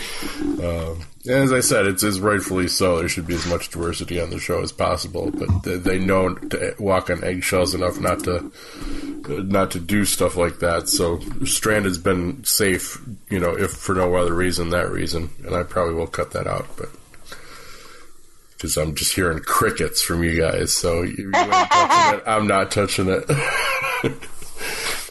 Um, and as I said, it's as rightfully so. There should be as much diversity on the show as possible, but they, they know to walk on eggshells enough not to not to do stuff like that. So Strand has been safe, you know, if for no other reason, that reason, and I probably will cut that out, but because I'm just hearing crickets from you guys. So you, you it. I'm not touching it.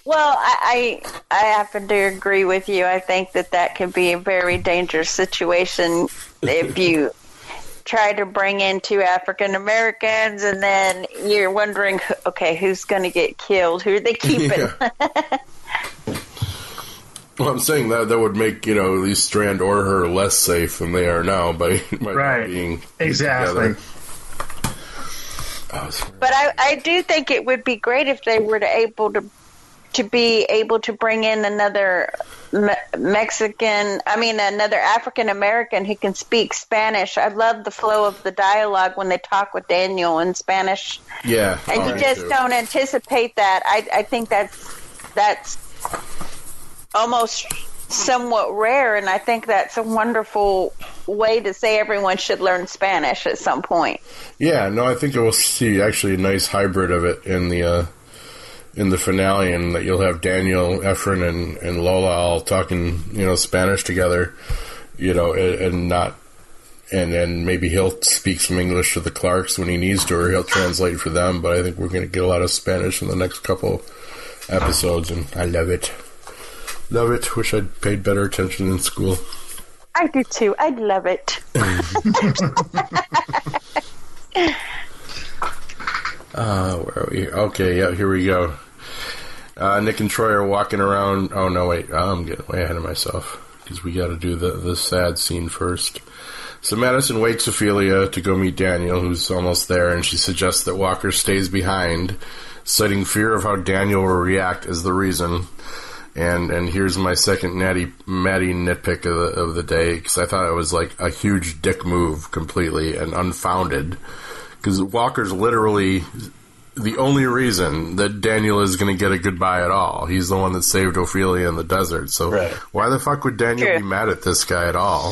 Well, I, I I happen to agree with you. I think that that could be a very dangerous situation if you try to bring in two African Americans and then you're wondering, okay, who's going to get killed? Who are they keeping? Well, I'm saying that that would make you know at least Strand or her less safe than they are now by, by Right. being exactly. Oh, But I, I do think it would be great if they were to able to to be able to bring in another Me- Mexican, I mean another African American who can speak Spanish. I love the flow of the dialogue when they talk with Daniel in Spanish, yeah, and oh, you just too. don't anticipate that. I I think that's that's almost somewhat rare, and I think that's a wonderful way to say everyone should learn Spanish at some point. Yeah, no, I think we'll see actually a nice hybrid of it in the uh, in the finale, and that you'll have Daniel, Efren, and, and Lola all talking, you know, Spanish together, you know, and, and not and then maybe he'll speak some English to the Clarks when he needs to, or he'll translate for them. But I think we're going to get a lot of Spanish in the next couple episodes, and I love it. Love it. Wish I'd paid better attention in school. I do too. I'd love it. Uh, where are we? Okay, yeah, here we go. Uh, Nick and Troy are walking around. Oh no, wait, I'm getting way ahead of myself because we got to do the the sad scene first. So Madison wakes Ofelia to go meet Daniel, who's almost there, and she suggests that Walker stays behind, citing fear of how Daniel will react as the reason. And and here's my second natty Maddie nitpick of the of the day because I thought it was like a huge dick move completely and unfounded because Walker's literally the only reason that Daniel is going to get a goodbye at all. He's the one that saved Ofelia in the desert. So Right. why the fuck would Daniel True. be mad at this guy at all?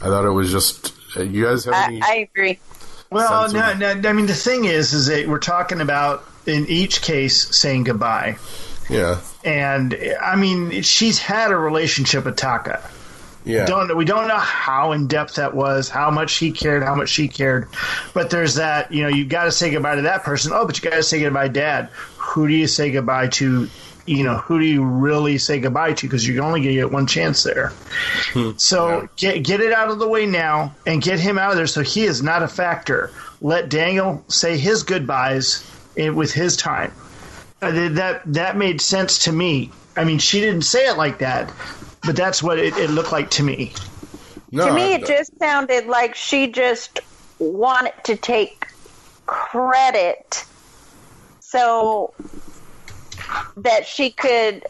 I thought it was just. uh, You guys have I, any? I agree. Well, no, no, I mean the thing is, is that we're talking about in each case saying goodbye, yeah, and I mean she's had a relationship with Taqa. yeah. Don't we don't know how in depth that was, how much he cared, how much she cared, but there's that you know you got to say goodbye to that person. Oh, but you got to say goodbye, to Dad. Who do you say goodbye to? You know, who do you really say goodbye to? Because you're only going to get one chance there. Hmm. So get get it out of the way now and get him out of there so he is not a factor. Let Daniel say his goodbyes with his time. Uh, th- that that made sense to me. I mean, she didn't say it like that, but that's what it, it looked like to me. no, to me, it just sounded like she just wanted to take credit so that she could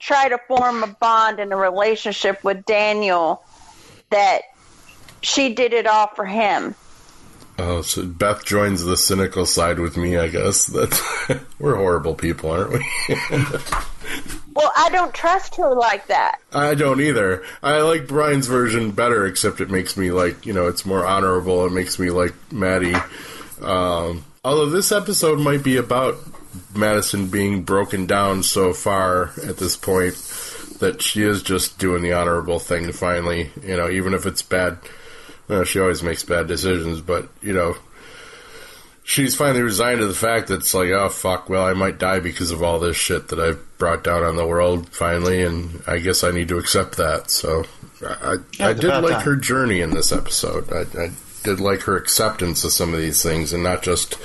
try to form a bond and a relationship with Daniel that she did it all for him. Oh, so Beth joins the cynical side with me. I guess That's we're horrible people, aren't we? Well, I don't trust her like that. I don't either. I like Brian's version better, except it makes me like you know it's more honorable. It makes me like Maddie. Um, although this episode might be about Madison being broken down so far at this point that she is just doing the honorable thing. Finally, you know, even if it's bad. Well, she always makes bad decisions, but you know, she's finally resigned to the fact that it's like, oh fuck, well, I might die because of all this shit that I've brought down on the world finally, and I guess I need to accept that. So, I, I, I did like time. her journey in this episode. I, I did like her acceptance of some of these things, and not just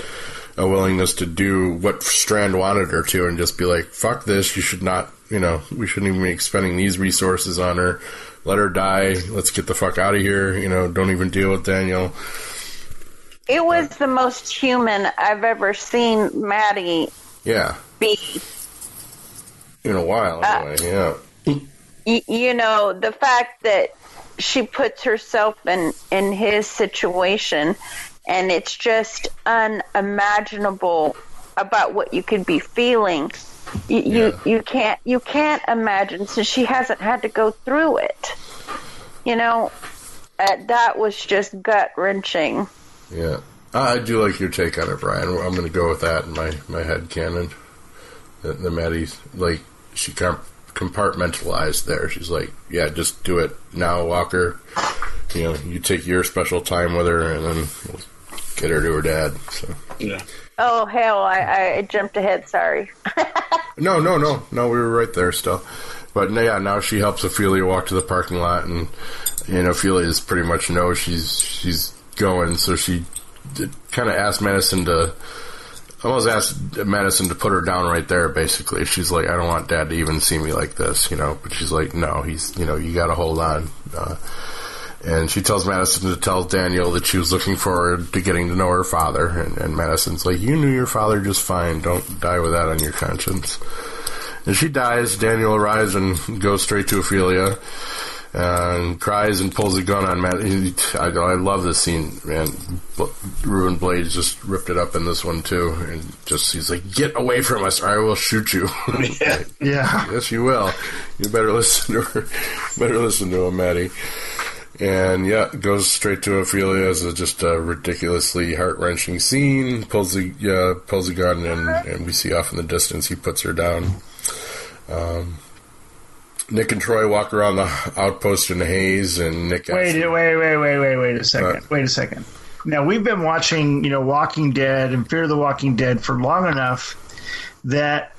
a willingness to do what Strand wanted her to, and just be like, fuck this, you should not, you know, we shouldn't even be spending these resources on her. Let her die. Let's get the fuck out of here. You know, don't even deal with Daniel. It was the most human I've ever seen Maddie Yeah, be. in a while uh, anyway. yeah. Y- you know, the fact that she puts herself in in his situation and it's just unimaginable about what you could be feeling. You, Yeah. you you can't you can't imagine since she hasn't had to go through it. You know, uh, that was just gut wrenching. Yeah, I I do like your take on it, Brian. I'm going to go with that in my my head canon. The, the Maddie's like she com- compartmentalized there. She's like, yeah, just do it now, Walker. You know, you take your special time with her, and then we'll get her to her dad. So Yeah. Oh hell, I, I jumped ahead. Sorry. no, no, no, no. We were right there still. But yeah, now she helps Ofelia walk to the parking lot, and you know, Ofelia's pretty much knows she's she's going, so she kind of asked Madison to almost asked Madison to put her down right there. Basically, she's like, I don't want Dad to even see me like this, you know. But she's like, No, he's you know, you got to hold on. Uh, and she tells Madison to tell Daniel that she was looking forward to getting to know her father. And, and Madison's like, You knew your father just fine. Don't die with that on your conscience. And she dies. Daniel arrives and goes straight to Ofelia and cries and pulls a gun on Matt. I, I love this scene, man. Bl- Ruben Blades just ripped it up in this one too, and just he's like, "Get away from us, or I will shoot you." Yeah. Yeah. yes, you will. You better listen to her. Better listen to him, Maddie. And yeah, goes straight to Ofelia as a, just a ridiculously heart wrenching scene. Pulls the uh, pulls the gun, and, and we see off in the distance he puts her down. Um, Nick and Troy walk around the outpost in the haze, and Nick. Wait, asks- wait, wait, wait, wait, wait a second. What? Wait a second. Now we've been watching, you know, Walking Dead and Fear of the Walking Dead for long enough that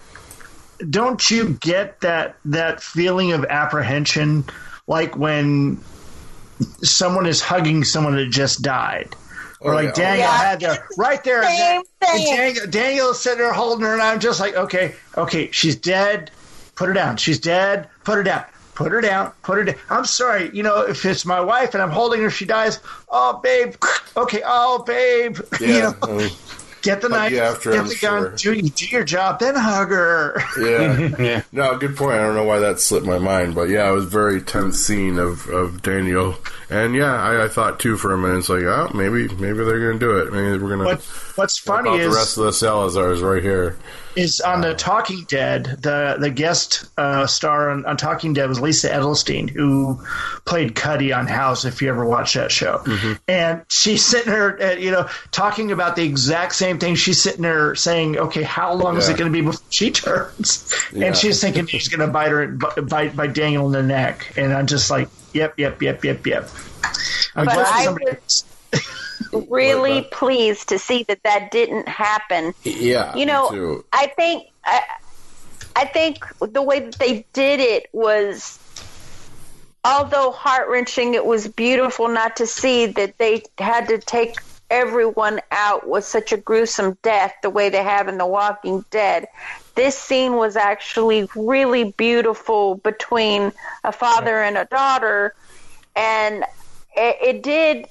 don't you get that that feeling of apprehension like when someone is hugging someone that just died? Or Oh, like yeah. Daniel Yeah. had there right there. Same and thing. Daniel, Daniel's sitting there holding her, and I'm just like, okay, okay, she's dead. Put her down. She's dead. Put her down. Put her down. Put her down. I'm sorry. You know, if it's my wife and I'm holding her, she dies. Oh, babe. Okay. Oh, babe. you Yeah, know, um, get the knife. after, get I'm the gun. sure. Do, do your job. Then hug her. yeah. Yeah. No, good point. I don't know why that slipped my mind, but yeah, it was a very tense scene of, of Daniel, and yeah, I, I thought too for a minute. It's like, oh, maybe maybe they're gonna do it. Maybe we're gonna. What What's funny is the rest of the Salazars right here. is on the Talking Dead. The the guest uh, star on, on Talking Dead was Lisa Edelstein, who played Cuddy on House. If you ever watched that show, and she's sitting there, uh, you know, talking about the exact same thing. She's sitting there saying, "Okay, how long is it going to be before she turns?" Yeah. And she's thinking he's going to bite her, bite bite Daniel in the neck. And I'm just like, "Yep, yep, yep, yep, yep." I'm But glad I somebody. really pleased to see that that didn't happen. Yeah, You know. I think I, I think the way that they did it was, although heart wrenching, it was beautiful not to see that they had to take everyone out with such a gruesome death the way they have in The Walking Dead. This scene was actually really beautiful between a father and a daughter, and it, it did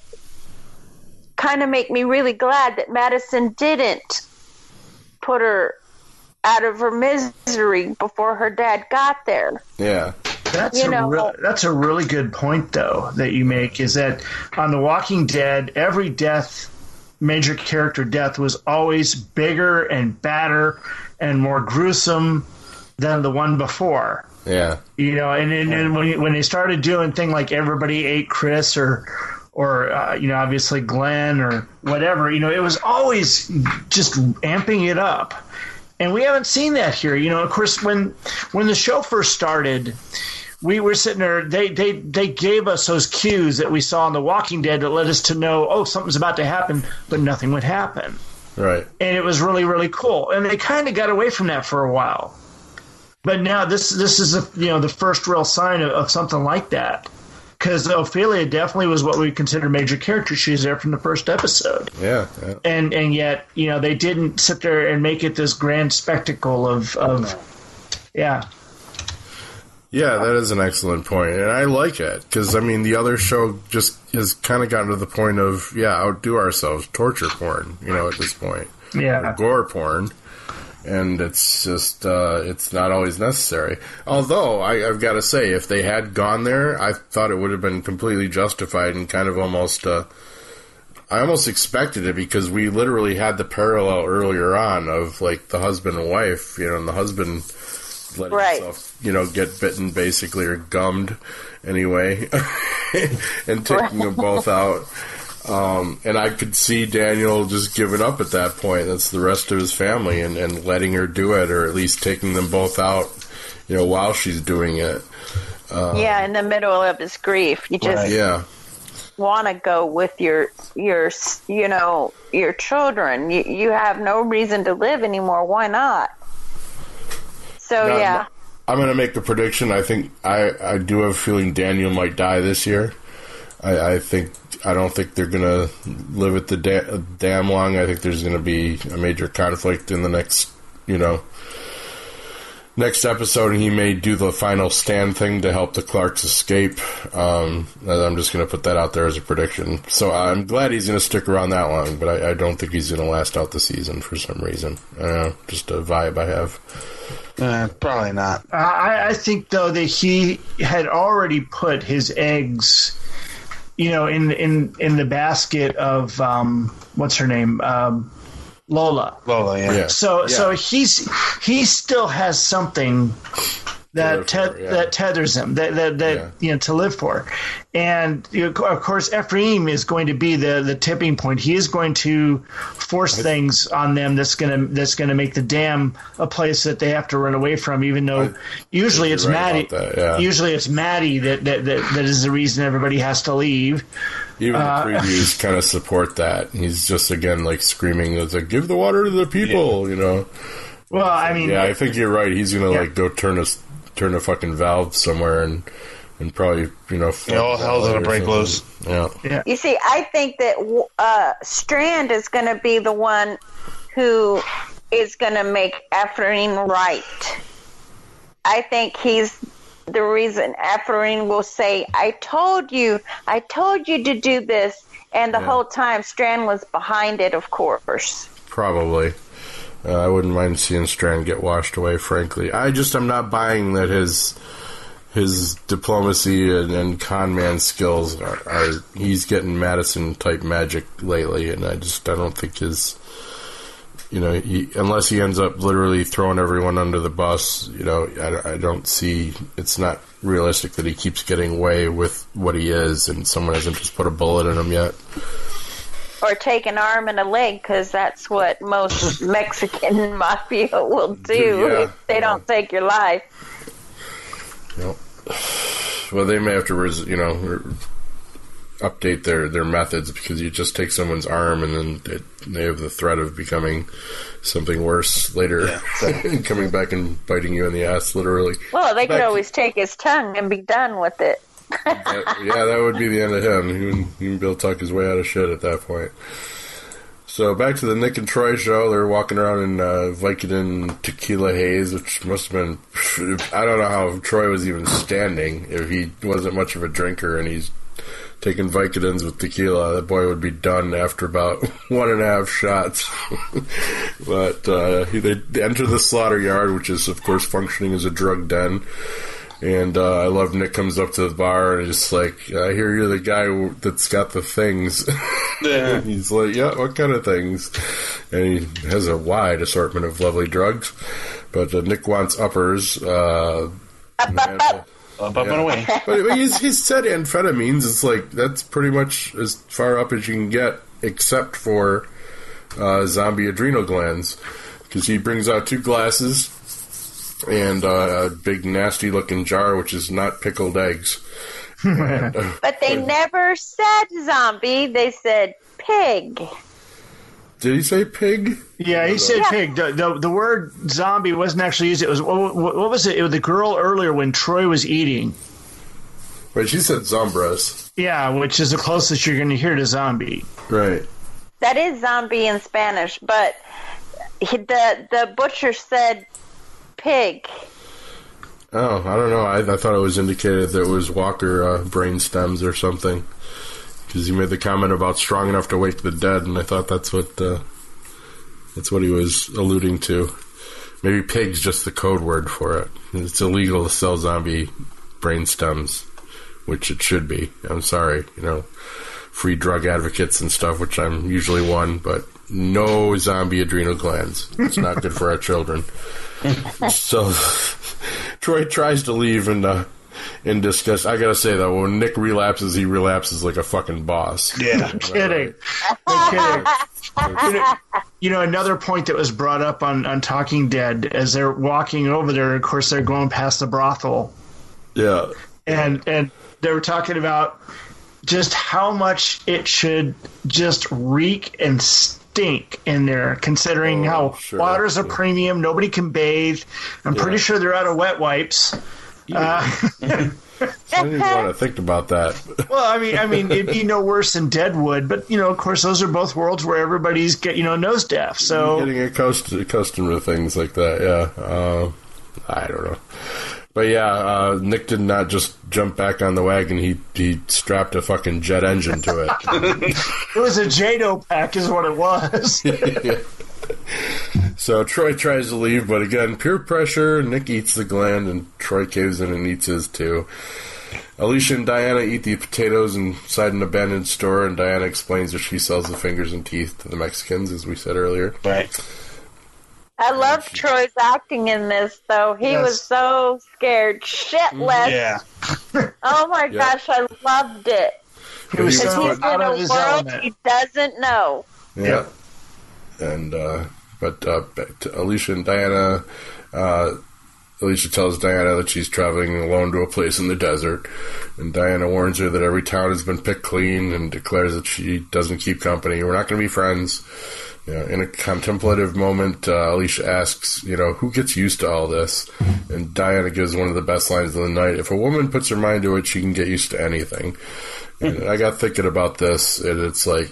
kind of make me really glad that Madison didn't put her out of her misery before her dad got there. Yeah, That's you a know- real, that's a really good point though that you make is that on The Walking Dead every death major character death was always bigger and badder and more gruesome than the one before. yeah, You know, and, and, and when you- when they started doing thing like everybody ate Chris or or uh, you know obviously Glenn or whatever, you know, it was always just amping it up. And we haven't seen that here. You know, of course when when the show first started, we were sitting there they they they gave us those cues that we saw in The Walking Dead that led us to know, oh, something's about to happen, but nothing would happen right. and it was really really cool. And they kind of got away from that for a while, but now this this is a, you know the first real sign of, of something like that. Because Ofelia definitely was what we consider major character. She was there from the first episode, Yeah, yeah. and and yet you know they didn't sit there and make it this grand spectacle of of yeah Yeah, that is an excellent point, and I like it because I mean the other show just has kind of gotten to the point of yeah outdo ourselves, torture porn, you know, at this point, yeah or gore porn, and it's just uh, it's not always necessary. Although I, I've got to say, if they had gone there, I thought it would have been completely justified and kind of almost. Uh, I almost expected it because we literally had the parallel earlier on of like the husband and wife, you know, and the husband letting Right. himself, you know, get bitten basically or gummed anyway, and taking them both out. Um, and I could see Daniel just giving up at that point. That's the rest of his family, and, and letting her do it, or at least taking them both out, you know, while she's doing it. yeah, in the middle of his grief, you just Right. Yeah, want to go with your your you know your children. You you have no reason to live anymore. Why not? So Now, yeah, I'm going to make the prediction. I think I, I do have a feeling Daniel might die this year. I, I think I don't think they're going to live it the da- damn long. I think there's going to be a major conflict in the next, you know, next episode, he may do the final stand thing to help the Clarks escape. Um, I'm just going to put that out there as a prediction. So I'm glad he's going to stick around that long, but I, I don't think he's going to last out the season for some reason. I know, just a vibe I have. Uh, probably not. I, I think though that he had already put his eggs, you know, in in in the basket of um, what's her name, um, Lola. Lola, yeah. Yeah. So Yeah. so he's he still has something that te- for, yeah. that tethers him that that, that Yeah. you know to live for and you know, of course Ephraim is going to be the the tipping point he is going to force things on them that's going to that's going to make the dam a place that they have to run away from even though usually it's right Maddie that, yeah. usually it's Maddie that, that that that is the reason everybody has to leave Even Uh, the previews kind of support that. He's just again like screaming, "It's like give the water to the people," you know. well I mean Yeah, I think you're right. He's gonna Yeah. like go turn a s- turn a fucking valve somewhere and and probably you know. Yeah, all hell's gonna break something. loose. Yeah, You see, I think that uh, Strand is going to be the one who is going to make Ephraim right. I think he's the reason Ephraim will say, I told you, I told you to do this. And the Yeah. whole time, Strand was behind it, of course. probably. Uh, I wouldn't mind seeing Strand get washed away. Frankly, I just I'm not buying that his his diplomacy and, and con man skills are, are he's getting Madison type magic lately, and I just I don't think his you know he, unless he ends up literally throwing everyone under the bus, you know I, I don't see it's not realistic that he keeps getting away with what he is, and someone hasn't just put a bullet in him yet. Or take an arm and a leg, because that's what most Mexican mafia will do Yeah. if they don't take your life. Yep. Well, they may have to, res- you know, update their, their methods because you just take someone's arm and then it, they have the threat of becoming something worse later, coming back and biting you in the ass, literally. Well, they could Back- always take his tongue and be done with it. That- yeah, that would be the end of him. He wouldn't even be able to talk his way out of shit at that point. So back to the Nick and Troy show. They're walking around in uh, Vicodin tequila haze, which must have been. I don't know how Troy was even standing if he wasn't much of a drinker and he's taking Vicodins with tequila. That boy would be done after about one and a half shots. but uh, he- they enter the slaughter yard, which is of course functioning as a drug den. And uh, I love Nick comes up to the bar and just like, I hear you're the guy that's got the things. Yeah. He's like, yeah, what kind of things? And he has a wide assortment of lovely drugs. But uh, Nick wants uppers. Uh, and, uh, Up, up, and away. but, but he's, he's said amphetamines. It's like that's pretty much as far up as you can get, except for uh, zombie adrenal glands, because he brings out two glasses and uh, a big nasty looking jar, which is not pickled eggs. And, uh, But they never said zombie. They said pig. Did he say pig? Yeah, he said Yeah. pig. The, the the word zombie wasn't actually used. It was what, what what was it? It was the girl earlier when Troy was eating. Wait, she said zombras. Yeah, which is the closest you're going to hear to zombie. Right. That is zombie in Spanish, but he, the the butcher said pig. Oh, I don't know. I, I thought it was indicated that it was Walker uh, brain stems or something. Because he made the comment about strong enough to wake the dead, and I thought that's what uh, that's what he was alluding to. Maybe pig's just the code word for it. It's illegal to sell zombie brain stems, which it should be. I'm sorry, you know, free drug advocates and stuff, which I'm usually one, but no zombie adrenal glands. It's not good for our children. So Troy tries to leave and uh, in disgust. I gotta say though, when Nick relapses, he relapses like a fucking boss. Yeah. Kidding. I'm kidding. You know, you know, another point that was brought up on, on Talking Dead as they're walking over there, of course, they're going past the brothel. Yeah, and and they were talking about just how much it should just reek and stink in there, considering Oh, how sure. water's a premium, nobody can bathe. I'm pretty sure they're out of wet wipes. Uh, I didn't even want to think about that. well, I mean, I mean, it'd be no worse than Deadwood, but you know, of course, those are both worlds where everybody's get you know nose deaf. So Getting accustomed, accustomed to things like that. Yeah, uh, I don't know. But yeah, uh, Nick did not just jump back on the wagon. He he strapped a fucking jet engine to it. it was a Jado pack, is what it was. So Troy tries to leave, but again, peer pressure. Nick eats the gland, and Troy caves in and eats his too. Alicia and Diana eat the potatoes inside an abandoned store, and Diana explains that she sells the fingers and teeth to the Mexicans, as we said earlier. Right. I love Troy's acting in this, though. He Yes. was so scared shitless. Yeah. Oh my Yeah. gosh, I loved it. He was Because so he's out in a his world element. he doesn't know. Yeah. And uh, but uh, Alicia and Diana. Uh, Alicia tells Diana that she's traveling alone to a place in the desert, and Diana warns her that every town has been picked clean and declares that she doesn't keep company. We're not going to be friends. You know, in a contemplative moment, uh, Alicia asks, "You know, who gets used to all this?" And Diana gives one of the best lines of the night: "If a woman puts her mind to it, she can get used to anything." And I got thinking about this, and it's like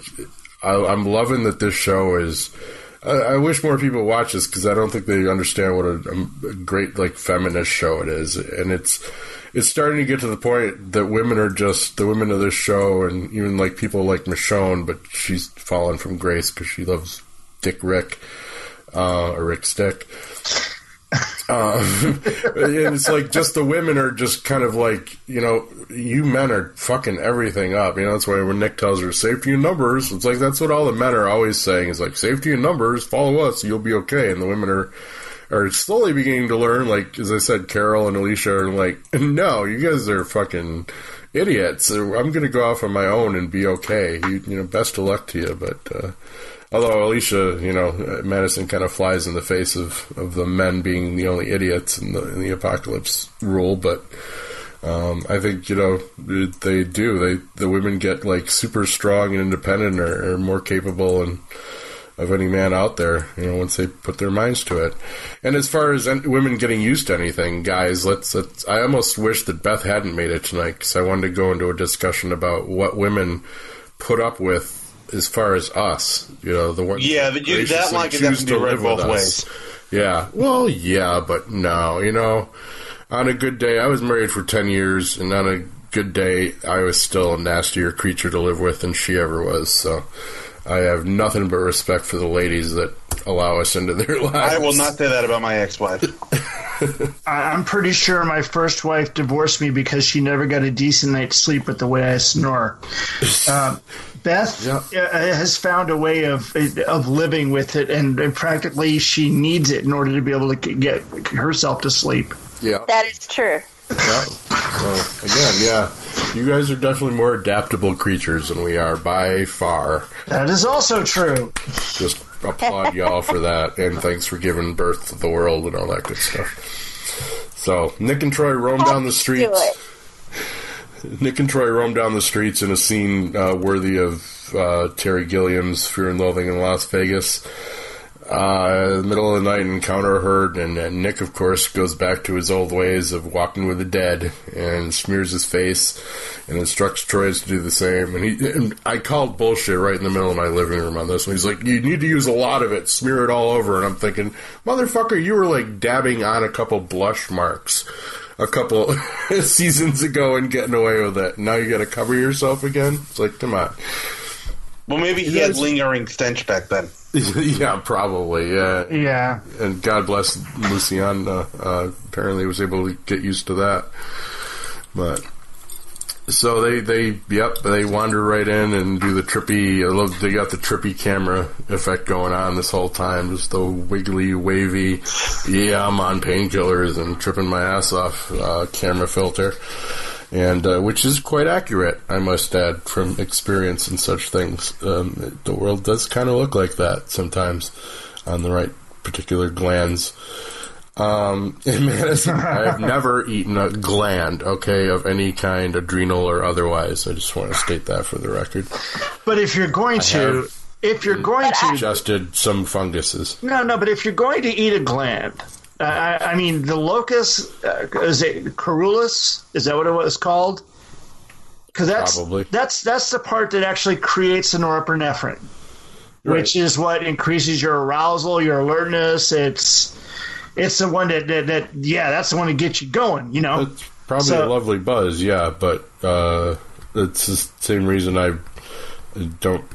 I, I'm loving that this show is. I, I wish more people watch this because I don't think they understand what a, a great like feminist show it is, and it's it's starting to get to the point that women are just the women of this show, and even like people like Michonne, but she's fallen from grace because she loves Dick Rick uh, or Rick Stick. And it's like just the women are just kind of like you know you men are fucking everything up. You know that's why when Nick tells her safety in numbers, it's like that's what all the men are always saying is like safety in numbers. Follow us, you'll be okay. And the women are are slowly beginning to learn. Like as I said, Carol and Alicia are like, no, you guys are fucking idiots. I'm to go off on my own and be okay. You, you know, best of luck to you, but. uh Although Alicia, you know, Madison kind of flies in the face of, of the men being the only idiots in the in the apocalypse rule, but um, I think you know they do. They the women get like super strong and independent, or, or more capable and of any man out there. You know, once they put their minds to it. And as far as en- women getting used to anything, guys, let's. let's I almost wish that Beth hadn't made it tonight because I wanted to go into a discussion about what women put up with as far as us. You know, the ones Yeah, but you, that line can definitely be to read both us. ways. Yeah. Well, yeah, but no. You know, on a good day, I was married for 10 years, and on a good day, I was still a nastier creature to live with than she ever was. So I have nothing but respect for the ladies that allow us into their lives. I will not say that about my ex-wife. I- I'm pretty sure my first wife divorced me because she never got a decent night's sleep with the way I snore. Um, Beth Yeah. uh, has found a way of of living with it, and, and practically she needs it in order to be able to get herself to sleep. Yeah. That is true. Yeah. So, again, yeah. You guys are definitely more adaptable creatures than we are by far. That is also true. Just applaud y'all for that, and thanks for giving birth to the world and all that good stuff. So, Nick and Troy roam down the streets. Nick and Troy roam down the streets in a scene uh, worthy of uh, Terry Gilliam's Fear and Loathing in Las Vegas. Uh, middle of the night, encounter herd, and, and Nick, of course, goes back to his old ways of walking with the dead and smears his face and instructs Troy to do the same. And he, and I called bullshit right in the middle of my living room on this. And he's like, "You need to use a lot of it, smear it all over." And I'm thinking, "Motherfucker, you were like dabbing on a couple blush marks." A couple seasons ago and getting away with it. Now you got to cover yourself again. It's like, come on. Well, maybe he had lingering stench back then. yeah, probably. Yeah, Yeah. and God bless Lucian. Uh, uh, apparently, was able to get used to that. But so they they yep they wander right in and do the trippy. I love they got the trippy camera effect going on this whole time. Just the wiggly, wavy. Yeah, I'm on painkillers and tripping my ass off. Uh, camera filter. And uh, which is quite accurate, I must add, from experience and such things. Um, the world does kind of look like that sometimes on the right particular glands. Um, in Madison, I have never eaten a gland, okay, of any kind, adrenal or otherwise. I just want to state that for the record. But if you're going to, have- if you're going to, Adjusted some funguses. no, no. But if you're going to eat a gland, uh, I, I mean, the locus uh, is it coeruleus? Is that what it was called? Because that's Probably. that's that's the part that actually creates the norepinephrine, which is what increases your arousal, your alertness. It's it's the one that, that, that yeah, that's the one that gets you going. You know, It's probably So- a lovely buzz, yeah, but uh, it's the same reason I don't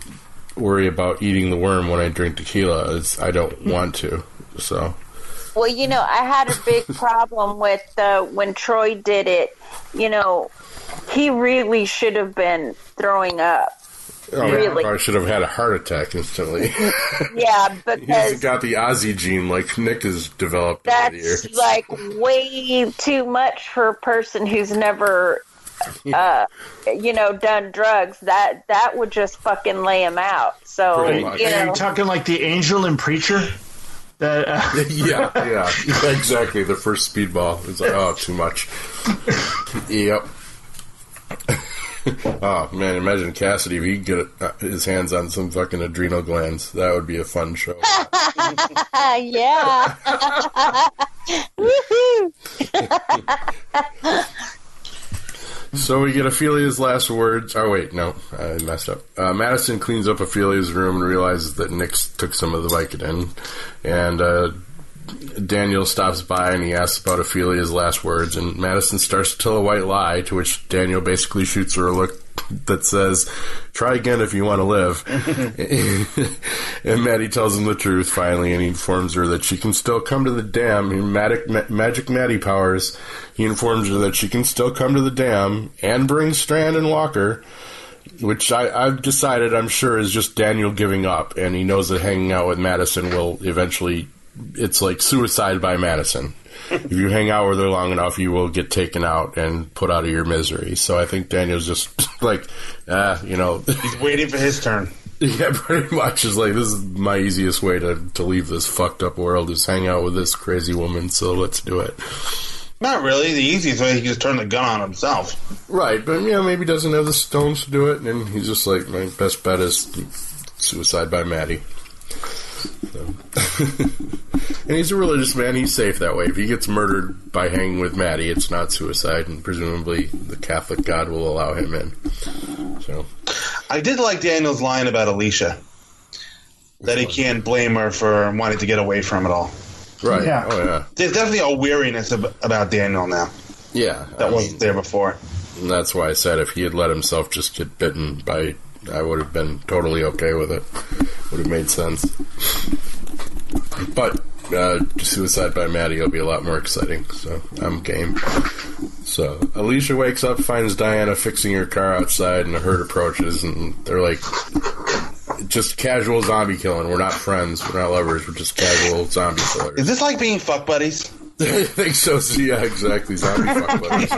worry about eating the worm when I drink tequila. Is I don't want to. So Well, you know, I had a big problem with uh, when Troy did it. You know, he really should have been throwing up. Oh, Really? I should have had a heart attack instantly. Yeah, He's because got the Aussie gene like Nick has developed over the years. that's like way too much for a person who's never uh you know done drugs that that would just fucking lay him out so Pretty much. you Are know you talking like the angel and preacher? That uh, yeah, yeah, exactly. The first speedball is like, oh, too much. yep. oh man, imagine Cassidy if he could get uh, his hands on some fucking adrenal glands. That would be a fun show. Ah, yeah Woohoo. So we get Ofelia's last words. Oh wait, no, I messed up. Uh, Madison cleans up Ofelia's room and realizes that Nick took some of the Vicodin, and uh, Daniel stops by and he asks about Ofelia's last words, and Madison starts to tell a white lie, to which Daniel basically shoots her a look that says, "Try again if you want to live." and Maddie tells him the truth finally, and he informs her that she can still come to the dam in magic, ma- magic Maddie powers. He informs her that she can still come to the dam and bring Strand and Walker. Which I, I've decided, I'm sure, is just Daniel giving up, and he knows that hanging out with Madison will eventually. It's like suicide by Madison. if you hang out with her long enough, you will get taken out and put out of your misery. So I think Daniel's just like, ah, you know, He's waiting for his turn. yeah, pretty much is like this is my easiest way to to leave this fucked up world is hang out with this crazy woman. So let's do it. Not really. The easiest way he can just turn the gun on himself. Right, but you know maybe he doesn't have the stones to do it, and he's just like my best bet is suicide by Maddie. So. and he's a religious man. He's safe that way. If he gets murdered by hanging with Maddie, it's not suicide, and presumably the Catholic God will allow him in. So I did like Daniel's line about Alicia. That he can't blame her for wanting to get away from it all. right, Yeah. oh yeah, There's definitely a weariness ab- about Daniel now yeah. that I wasn't mean, there before. And that's why I said if he had let himself just get bitten by, I would have been totally okay with it. Would have made sense. But uh, suicide by Maddie will be a lot more exciting, so I'm game. So Alicia wakes up, finds Diana fixing her car outside, and a herd approaches, and they're like, just casual zombie killing. We're not friends. We're not lovers. We're just casual zombie killers. Is this like being fuck buddies? I think so. so. Yeah, exactly. Zombie fuck buddies.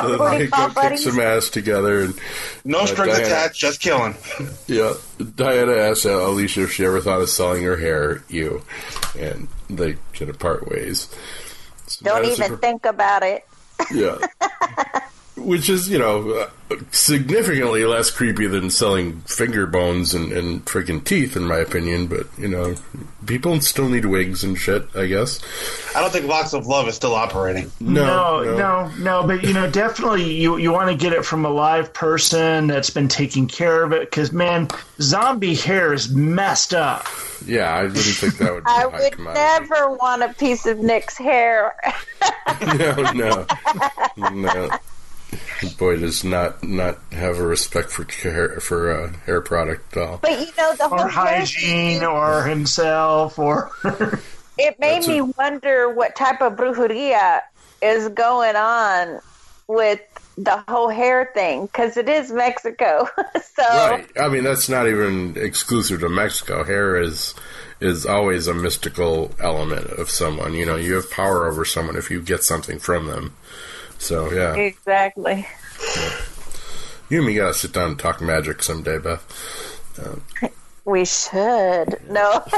so they go kick some ass together, and No Uh, strings Diana- attached, just killing. yeah, Diana asks uh, Alicia if she ever thought of selling her hair. You, and they kind of part ways. So don't Madison even think about it yeah. Which is, you know, uh, significantly less creepy than selling finger bones and, and freaking teeth, in my opinion. But, you know, people still need wigs and shit, I guess. I don't think Locks of Love is still operating. No, no, no, no, But you know, definitely, you you want to get it from a live person that's been taking care of it. Because man, zombie hair is messed up. Yeah, I didn't think that would be i would commodity. never want a piece of nick's hair no, no, no. The Boy does not not have a respect for hair for uh, hair product at all. but you know the whole Or hygiene, thing, or himself, or it made That's me a- wonder what type of brujeria is going on with the whole hair thing because it is mexico so Right. I mean, that's not even exclusive to Mexico. Hair is is always a mystical element of someone. You know, you have power over someone if you get something from them. So yeah, exactly you and me gotta sit down and talk magic someday, Beth. we should no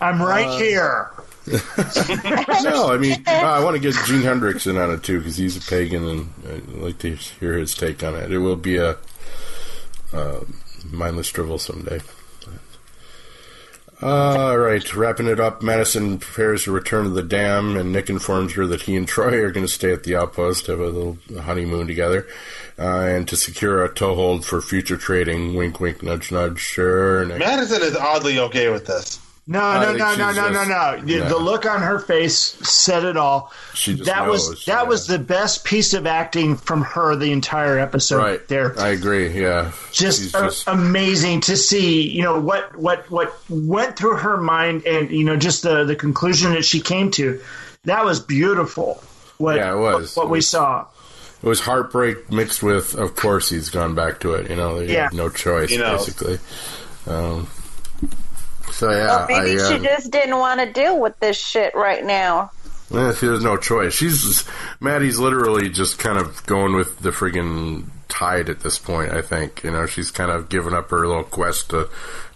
I'm right Uh, here. no, I mean, I want to get Gene Hendricks in on it too because he's a pagan, and I'd like to hear his take on it. It will be a uh, mindless drivel someday. All right, wrapping it up. Madison prepares to return to the dam, and Nick informs her that he and Troy are going to stay at the outpost, have a little honeymoon together, uh, and to secure a toehold for future trading. Wink, wink, nudge, nudge. Sure. Nick. Madison is oddly okay with this. No, I no, think no, no, no, no, no. The- yeah. The look on her face said it all. She just that was that yeah. was the best piece of acting from her the entire episode. right there, I agree. Yeah, just, She's a- amazing to see. You know what what what went through her mind, and you know just the the conclusion that she came to. That was beautiful. What, Yeah, it was. What, what It we was- saw. It was heartbreak mixed with, of course, he's gone back to it. You know, they Yeah. had no choice, You know. basically. Um, so yeah, Well, maybe I, uh, she just didn't want to deal with this shit right now. Yeah, she has no choice. She's Maddie's literally just kind of going with the friggin' tide at this point. I think you know she's kind of given up her little quest to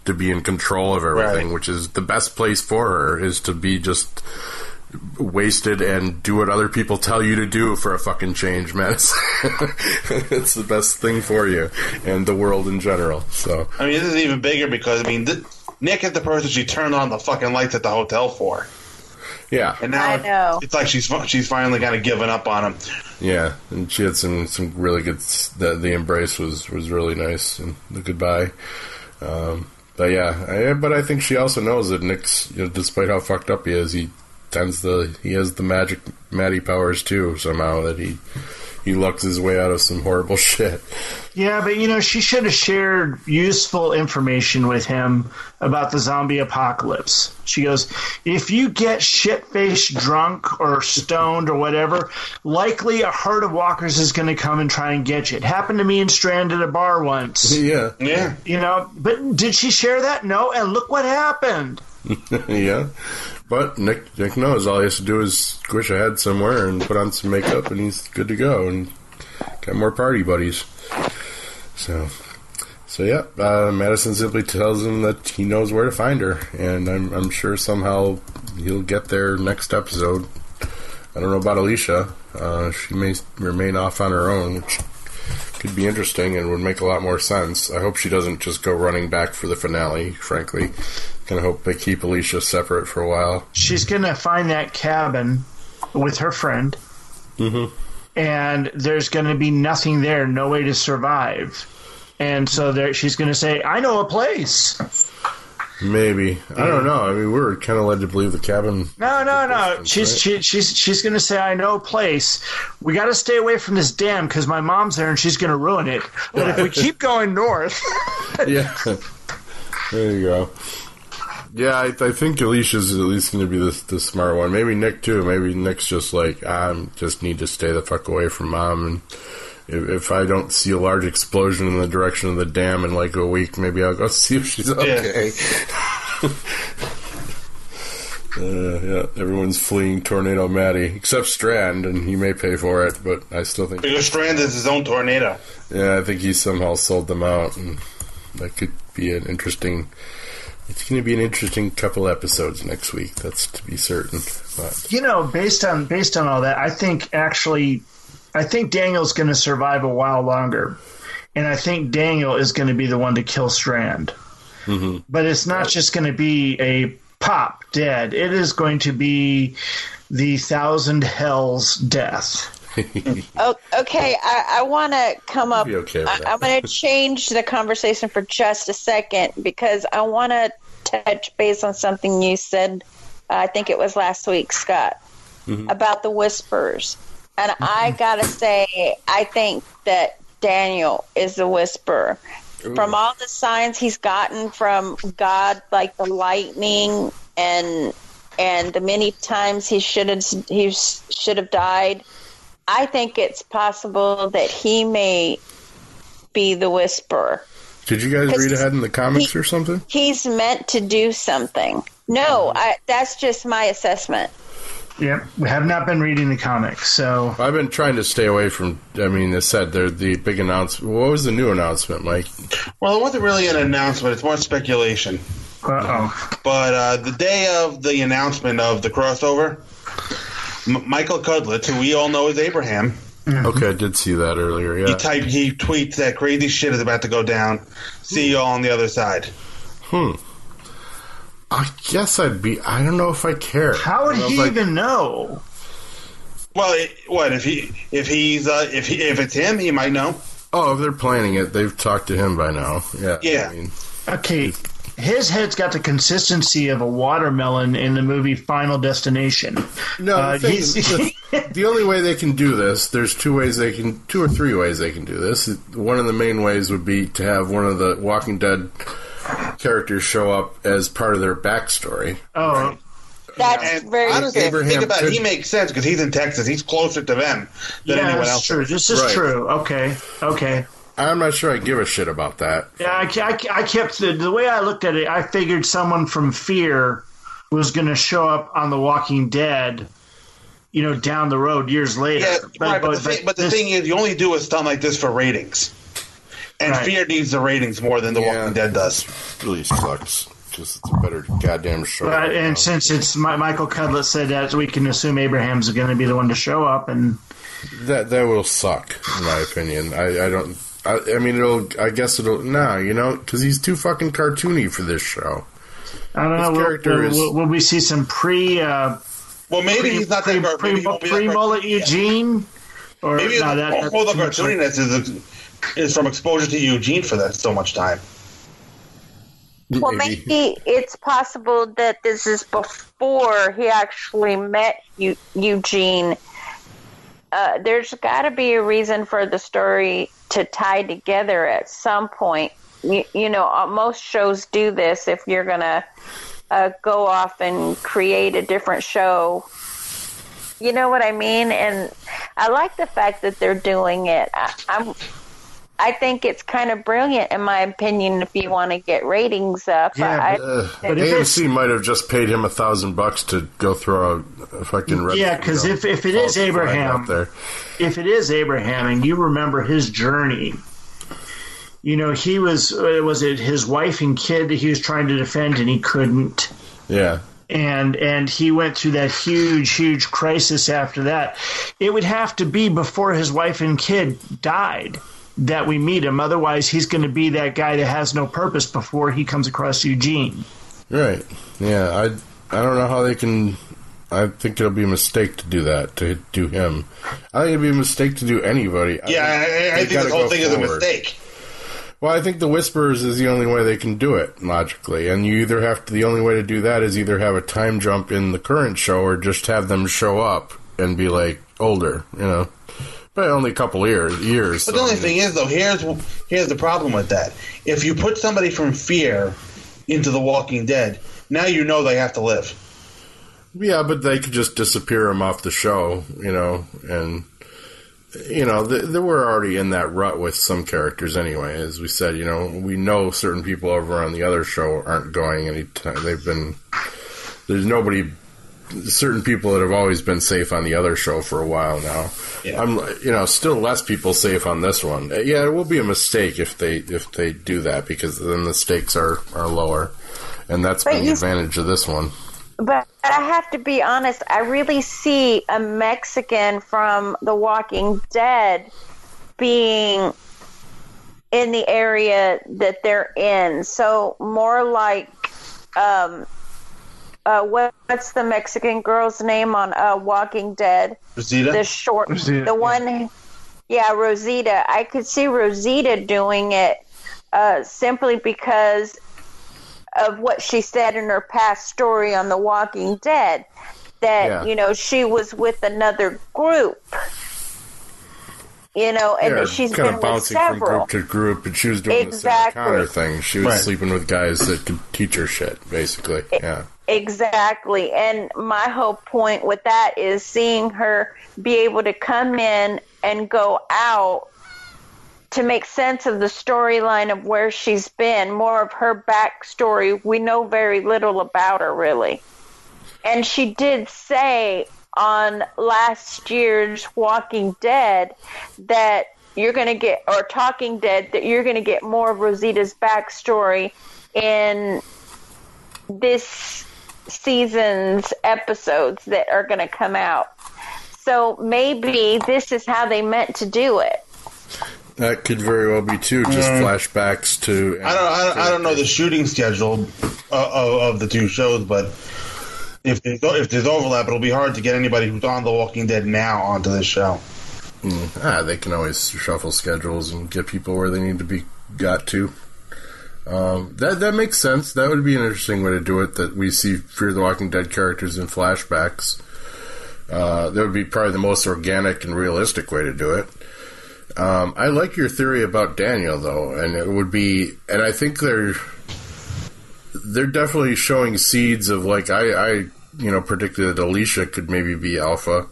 to be in control of everything, Right. which is the best place for her is to be just wasted and do what other people tell you to do for a fucking change, Madison. it's the best thing for you and the world in general. So I mean, this is even bigger because I mean, th- Nick is the person she turned on the fucking lights at the hotel for, yeah, and now I know. it's like she's she's finally kind of given up on him. Yeah, and she had some some really good. The the embrace was was really nice, and the goodbye. Um, but yeah, I, but I think she also knows that Nick's, you know, despite how fucked up he is, he tends the he has the magic Maddie powers too somehow that he he lucked his way out of some horrible shit. Yeah, but you know, she should have shared useful information with him about the zombie apocalypse. She goes, if you get shit faced drunk or stoned or whatever, likely a herd of walkers is going to come and try and get you. It happened to me in Strand at a bar once. yeah, Yeah, You know, but did she share that? No, and look what happened. yeah. But Nick Nick knows all he has to do is squish a head somewhere and put on some makeup, and he's good to go and got more party buddies. So, so yeah, uh, Madison simply tells him that he knows where to find her, and I'm I'm sure somehow he'll get there next episode. I don't know about Alicia. Uh, she may remain off on her own, which could be interesting and would make a lot more sense. I hope she doesn't just go running back for the finale. Frankly, kind of hope they keep Alicia separate for a while. She's going to find that cabin with her friend, Mhm. and there's going to be nothing there, no way to survive. And so there, she's going to say, "I know a place." Maybe I don't know. I mean, we were kind of led to believe the cabin. No, no, no. Distance, She's right? she, she's she's going to say, "I know a place." We got to stay away from this dam because my mom's there and she's going to ruin it. But if we keep going north, yeah. There you go. Yeah, I, I think Alicia's at least going to be the, the smart one. Maybe Nick too. Maybe Nick's just like I just need to stay the fuck away from mom, and if, if I don't see a large explosion in the direction of the dam in like a week, maybe I'll go see if she's okay. Uh, yeah, everyone's fleeing Tornado Maddie except Strand, and he may pay for it, but I still think because Strand is his own tornado. yeah, I think he somehow sold them out, and that could be an interesting. It's going to be an interesting couple episodes next week. That's to be certain. But you know, based on based on all that, I think actually, I think Daniel's going to survive a while longer, and I think Daniel is going to be the one to kill Strand. But it's not just going to be a pop dead. It is going to be the thousand hells death. Oh, okay, I, I want to come up. okay I, I'm going to change the conversation for just a second because I want to touch base on something you said. I think it was last week, Scott, Mm-hmm. about the whispers. And I mm-hmm. got to say, I think that Daniel is the whisperer. From all the signs he's gotten from God, like the lightning and and the many times he should have he should have died, I think it's possible that he may be the whisperer. did you guys read ahead in the comics he- or something? He's meant to do something. No, mm-hmm. I, that's just my assessment. Yep, we have not been reading the comics, so I've been trying to stay away from. I mean, they said they're the big announcement. What was the new announcement, Mike? Well, it wasn't really an announcement; it's more speculation. uh oh. But uh, the day of the announcement of the crossover, M- Michael Cudlitz, who we all know as Abraham, Okay, I did see that earlier. he Yeah. typed, he tweets that crazy shit is about to go down. See you all on the other side. Hmm. I guess I'd be. I don't know if I care. How would he know if I- even know? Well, it, what if he if he's uh, if he, if it's him, he might know. Oh, if they're planning it, they've talked to him by now. Yeah. Yeah. I mean, Okay, his head's got the consistency of a watermelon in the movie Final Destination. no, Uh, the, is, the, the only way they can do this, there's two ways they can, two or three ways they can do this. One of the main ways would be to have one of the Walking Dead characters show up as part of their backstory. Oh, That's And very honestly, true. if you think Abraham about it, he makes sense because he's in Texas. He's closer to them than yeah, anyone that's else. true. This is Right. true. Okay, okay. I'm not sure I give a shit about that. Yeah, I, I, I kept the, the way I looked at it. I figured someone from Fear was going to show up on The Walking Dead. You know, down the road years later. Yeah, right. But, the, thing, but the this- thing is, you only do a stunt like this for ratings, and Right. Fear needs the ratings more than The Yeah. Walking Dead does. really sucks because it's a better goddamn show. But, right now. and since it's Mi- Michael Cudlitz said that, we can assume Abraham's going to be the one to show up. And That that will suck, in my opinion. I, I don't. I, I mean, it'll. I guess it'll. Nah, you know, because he's too fucking cartoony for this show. I don't His know. Character will, is- will, will we see some pre uh, Well, maybe pre he's not pre, that gar- pre, maybe he won't be that pre mullet cartoony. Yeah. Eugene? Or Maybe no, that, all that's the too much like- cartooniness is is from exposure to Eugene for that so much time. Well, maybe it's possible that this is before he actually met Eu- Eugene. Uh, there's got to be a reason for the story to tie together at some point. You, you know, uh, most shows do this. If you're gonna uh, go off and create a different show, you know what I mean. And I like the fact that they're doing it. I, I'm I think it's kind of brilliant, in my opinion, if you want to get ratings up. Yeah, I, Uh, But if it's- AMC might have just paid him a thousand bucks to go throw a, a fucking red. Yeah, 'cause you know, if- if it false is flag Abraham- out there, if it is Abraham and you remember his journey, you know, he was, uh, was it his wife and kid that he was trying to defend and he couldn't. yeah, And, and he went through that huge, huge crisis after that. It would have to be before his wife and kid died that we meet him. Otherwise, he's going to be that guy that has no purpose before he comes across Eugene. right. Yeah, I I don't know how they can. I think it'll be a mistake to do that to do him. I think it'd be a mistake to do anybody. Yeah, I, I, I they think gotta whole go thing is a mistake. Well, I think the Whisperers is the only way they can do it logically, and you either have to. The only way to do that is either have a time jump in the current show, or just have them show up and be like older, you know. But only a couple years. Years. But the so, only thing is, though, here's here's the problem with that. If you put somebody from Fear into The Walking Dead, now you know they have to live. Yeah, but they could just disappear him off the show, you know, and you know th- they were already in that rut with some characters anyway. As we said, you know, we know certain people over on the other show aren't going anytime. They've been there's nobody. Certain people that have always been safe on the other show for a while now. Yeah. I'm, you know, still less people safe on this one. Uh, Yeah, it will be a mistake if they if they do that because then the stakes are are lower, and that's But been the advantage of this one. But I have to be honest, I really see a Mexican from The Walking Dead being in the area that they're in. So more like um uh what, what's the Mexican girl's name on uh Walking Dead? Rosita? The short Rosita, the one yeah, Rosita. I could see Rosita doing it uh simply because of what she said in her past story on The Walking Dead. That, Yeah. you know, she was with another group. You know, and Yeah, she's kind been of with bouncing from several. group to group, and she was doing Exactly. the Sarah Connor thing. She was Right. sleeping with guys that could teach her shit, basically. Yeah, Exactly. And my whole point with that is seeing her be able to come in and go out to make sense of the storyline of where she's been, more of her backstory. We know very little about her, really. And she did say on last year's Walking Dead that you're going to get, or Talking Dead, that you're going to get more of Rosita's backstory in this season's episodes that are going to come out. So maybe this is how they meant to do it. that could very well be too. Just flashbacks to. I don't, I don't, I don't know the shooting schedule uh, of, of the two shows, but if there's, if there's overlap, it'll be hard to get anybody who's on The Walking Dead now onto this show. Ah, they can always shuffle schedules and get people where they need to be got to. Um, that that makes sense. That would be an interesting way to do it. That we see Fear the Walking Dead characters in flashbacks. Uh, that would be probably the most organic and realistic way to do it. Um, I like your theory about Daniel though, and it would be, and I think they're they're definitely showing seeds of like I, I you know, predicted that Alicia could maybe be Alpha,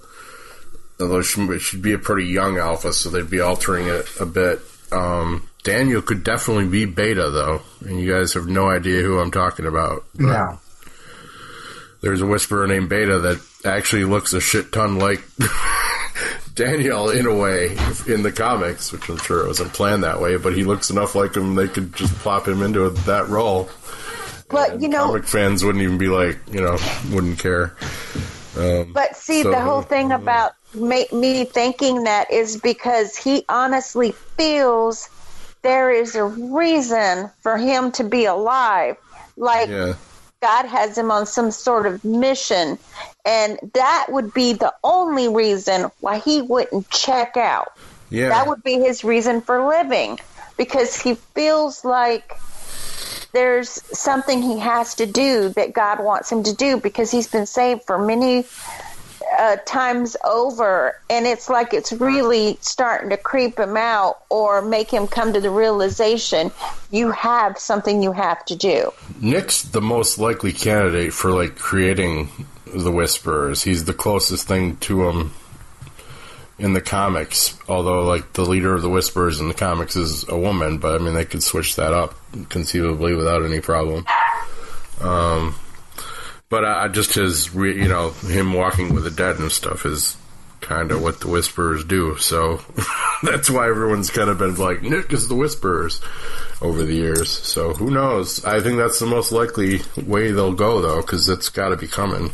although she should be a pretty young Alpha, so they'd be altering it a bit. Um, Daniel could definitely be Beta, though, and you guys have no idea who I'm talking about. No. There's a Whisperer named Beta that actually looks a shit ton like Daniel in a way in the comics, which I'm sure it wasn't planned that way, but he looks enough like him they could just plop him into that role. But you know, Comic fans wouldn't even be like, you know, wouldn't care. Um, But see, So- the whole thing about me thinking that is because he honestly feels there is a reason for him to be alive. Like yeah, God has him on some sort of mission. And that would be the only reason why he wouldn't check out. yeah, That would be his reason for living because he feels like there's something he has to do that God wants him to do because he's been saved for many uh, times over. And it's like it's really starting to creep him out or make him come to the realization you have something you have to do. Nick's the most likely candidate for like creating the Whisperers. He's the closest thing to him in the comics. Although, like the leader of the Whisperers in the comics is a woman, but I mean they could switch that up conceivably without any problem. Um, but I just his re, you know him walking with the dead and stuff is kind of what the Whisperers do. So that's why everyone's kind of been like Nick is the Whisperers over the years. So who knows? I think that's the most likely way they'll go though, because it's got to be coming.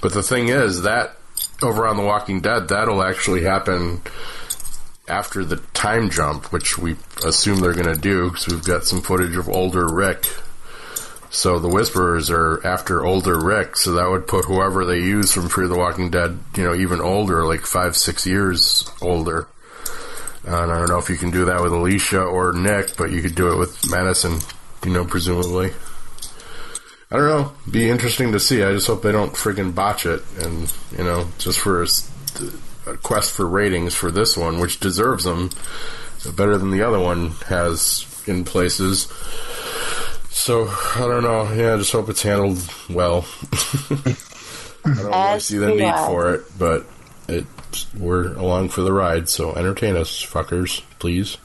But the thing is that over on The Walking Dead, that'll actually happen after the time jump, which we assume they're going to do because we've got some footage of older Rick. So the Whisperers are after older Rick, so that would put whoever they use from Fear the Walking Dead, you know, even older, like five, six years older. And I don't know if you can do that with Alicia or Nick, but you could do it with Madison, you know, presumably. I don't know. Be interesting to see. I just hope they don't friggin' botch it, and you know, just for a quest for ratings for this one, which deserves them better than the other one has in places. So I don't know. Yeah, I just hope it's handled well. I don't really see the need I. for it, but it we're along for the ride. So entertain us, fuckers, please.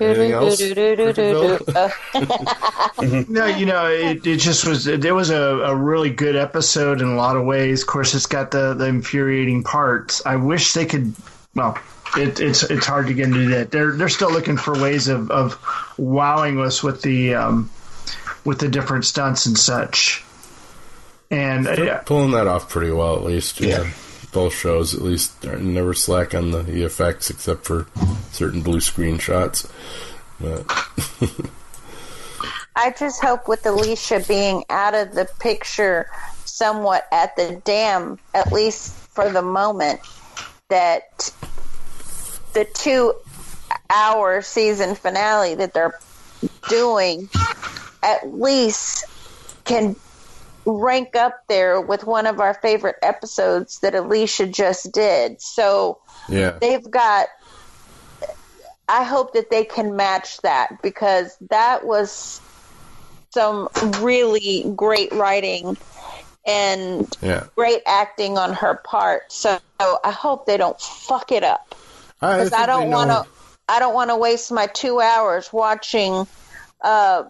Anything else? No, you know, it, it just was. There was a, a really good episode in a lot of ways. Of course, it's got the, the infuriating parts. I wish they could. Well, it, it's it's hard to get into that. They're they're still looking for ways of, of wowing us with the um, with the different stunts and such. And yeah, pulling that off pretty well, at least. Yeah. Yeah. Both shows, at least, never slack on the, the effects, except for certain blue screen shots. But I just hope with Alicia being out of the picture somewhat at the dam, at least for the moment, that the two hour season finale that they're doing at least can rank up there with one of our favorite episodes that Alicia just did. So yeah, they've got I hope that they can match that because that was some really great writing and yeah. great acting on her part. So I hope they don't fuck it up because I, think don't want to. I don't want to waste my two hours watching uh,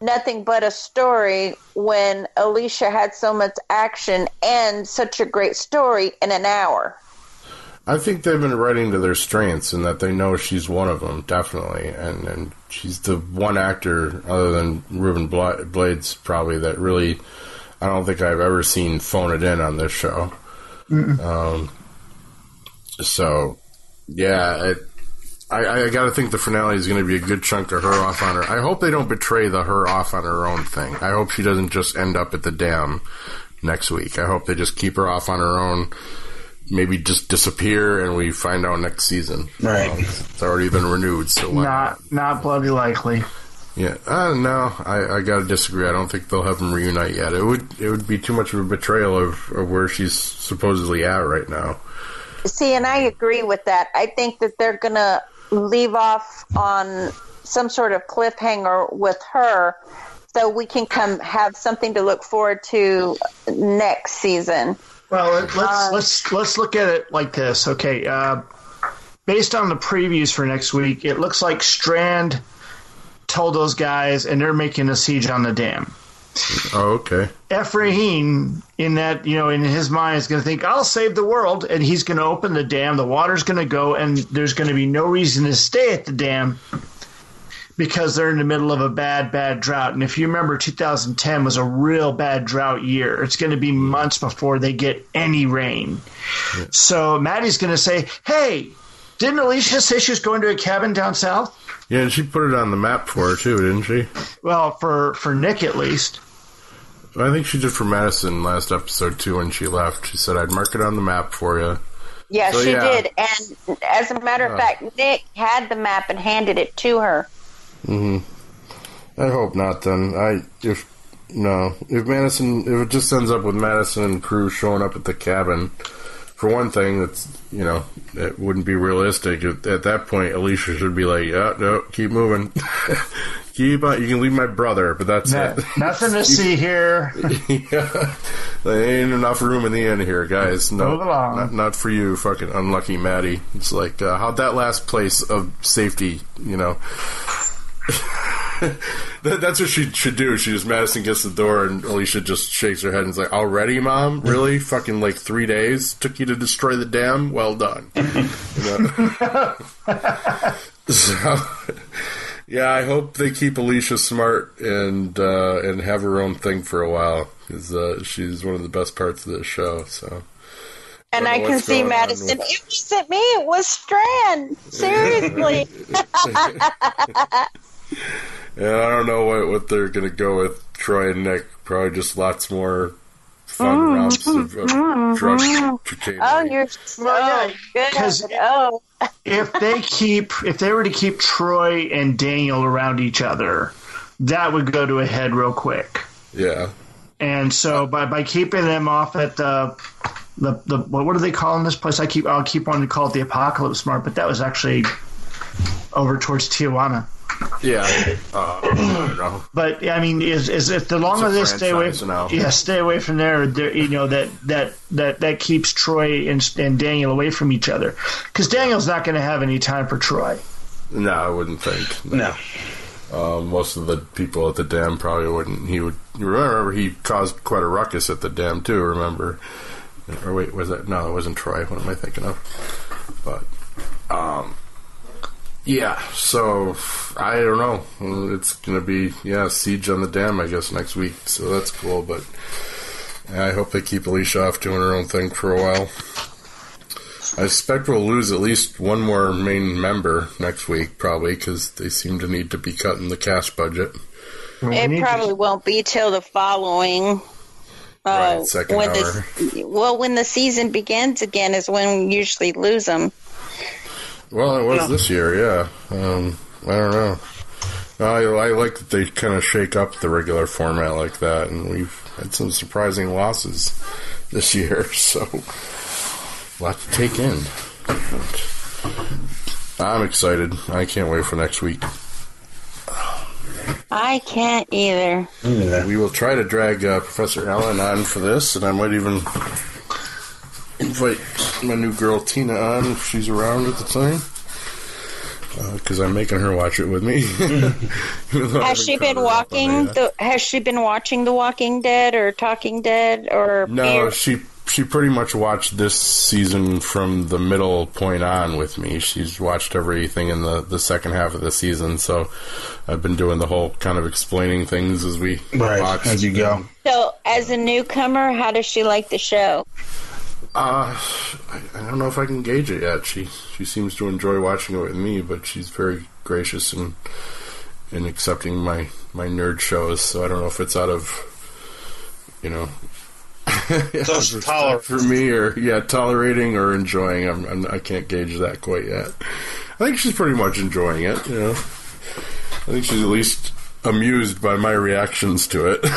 nothing but a story when Alicia had so much action and such a great story in an hour. I think they've been writing to their strengths and that they know she's one of them, definitely. And, and she's the one actor, other than Ruben Bla- Blades, probably, that really, I don't think I've ever seen phone it in on this show. Um, so, yeah, it, I, I got to think the finale is going to be a good chunk of her off on her. I hope they don't betray the her off on her own thing. I hope she doesn't just end up at the dam next week. I hope they just keep her off on her own. Maybe just disappear and we find out next season. Right. Um, it's already been renewed, so why not not bloody likely. yeah, uh, no, I, I got to disagree. I don't think they'll have them reunite yet. It would it would be too much of a betrayal of, of where she's supposedly at right now. See, and I agree with that. I think that they're going to leave off on some sort of cliffhanger with her so we can come have something to look forward to next season. Well, let- let's Uh, let's let's look at it like this. Okay, uh, based on the previews for next week, it looks like Strand told those guys, and they're making a siege on the dam. Oh, okay. Ephraim, in that you know, in his mind, is going to think, "I'll save the world," and he's going to open the dam. The water's going to go, and there's going to be no reason to stay at the dam because they're in the middle of a bad, bad drought. And if you remember, 2010 was a real bad drought year. It's going to be months before they get any rain. So Maddie's going to say, "Hey, didn't Alicia say she was going to a cabin down south?" Yeah, and she put it on the map for her too, didn't she? Well, for for Nick at least. I think she did for Madison last episode too when she left. She said I'd mark it on the map for you. Yeah, So, she yeah. did. And as a matter of fact, Nick had the map and handed it to her. hmm I hope not. Then I if no if Madison if it just ends up with Madison and crew showing up at the cabin. For one thing, that's you know it wouldn't be realistic. At, at that point, Alicia should be like, "Yeah, no, keep moving, keep on. You can leave my brother, but that's No- it. nothing to see here. yeah, there ain't enough room in the inn here, guys. No, Move along. not, not for you, fucking unlucky Maddie. It's like uh, how'd that last place of safety, you know? that, that's what she should do. She just Madison gets the door and Alicia just shakes her head and is like, "Already, mom? Really? Fucking like three days took you to destroy the dam? Well done." So, yeah, I hope they keep Alicia smart and uh, and have her own thing for a while because uh, she's one of the best parts of this show. So. And Don't I can see going on Madison. with- It wasn't me. It was Strand. Seriously. Yeah, I don't know what, what they're going to go with Troy and Nick. Probably just lots more fun mm-hmm. romps of, of mm-hmm. drug cocaine. oh, you're so Well, yeah, good. 'cause- Oh, if they keep if they were to keep Troy and Daniel around each other, that would go to a head real quick. yeah. And so by by keeping them off at the the, the what, what do they call in this place? I keep I'll keep wanting to call it the Apocalypse Mart, but that was actually over towards Tijuana. Yeah. Uh, I don't know. But I mean, is is if the longer It's they stay away, franchise now. yeah, stay away from there. there you know that that that that keeps Troy and, and Daniel away from each other because Daniel's not going to have any time for Troy. No, I wouldn't think. No. Um, most of the people at the dam probably wouldn't. He would. You remember he caused quite a ruckus at the dam too. Remember? Or wait, was that? No, it wasn't Troy. What am I thinking of? But, um, yeah. So I don't know. It's gonna be yeah, siege on the dam. I guess next week. So that's cool. But I hope they keep Alicia off doing her own thing for a while. I expect we'll lose at least one more main member next week, probably, because they seem to need to be cutting the cast budget. It need to- probably won't be till the following. Uh, Right, second when hour. the well, when the season begins again is when we usually lose them. Well, it was this year, yeah. Um, I don't know. I, I like that they kind of shake up the regular format like that, and we've had some surprising losses this year, so a lot to take in. I'm excited. I can't wait for next week. I can't either. We will try to drag uh, Professor Allen on for this, and I might even invite my new girl Tina on if she's around at the time. Uh, because I'm making her watch it with me. Even though I Has she been caught her up on walking? The, has she been watching The Walking Dead or Talking Dead or No, Fear? she she pretty much watched this season from the middle point on with me. She's watched everything in the the second half of the season, so I've been doing the whole kind of explaining things as we Right, watch. as you go. So, as a newcomer, how does she like the show? Uh, I, I don't know if I can gauge it yet. She she seems to enjoy watching it with me, but she's very gracious in in accepting my my nerd shows. So I don't know if it's out of you know. For me, or yeah, tolerating or enjoying. I'm, I'm I can't gauge that quite yet. I think she's pretty much enjoying it. You know, I think she's at least amused by my reactions to it.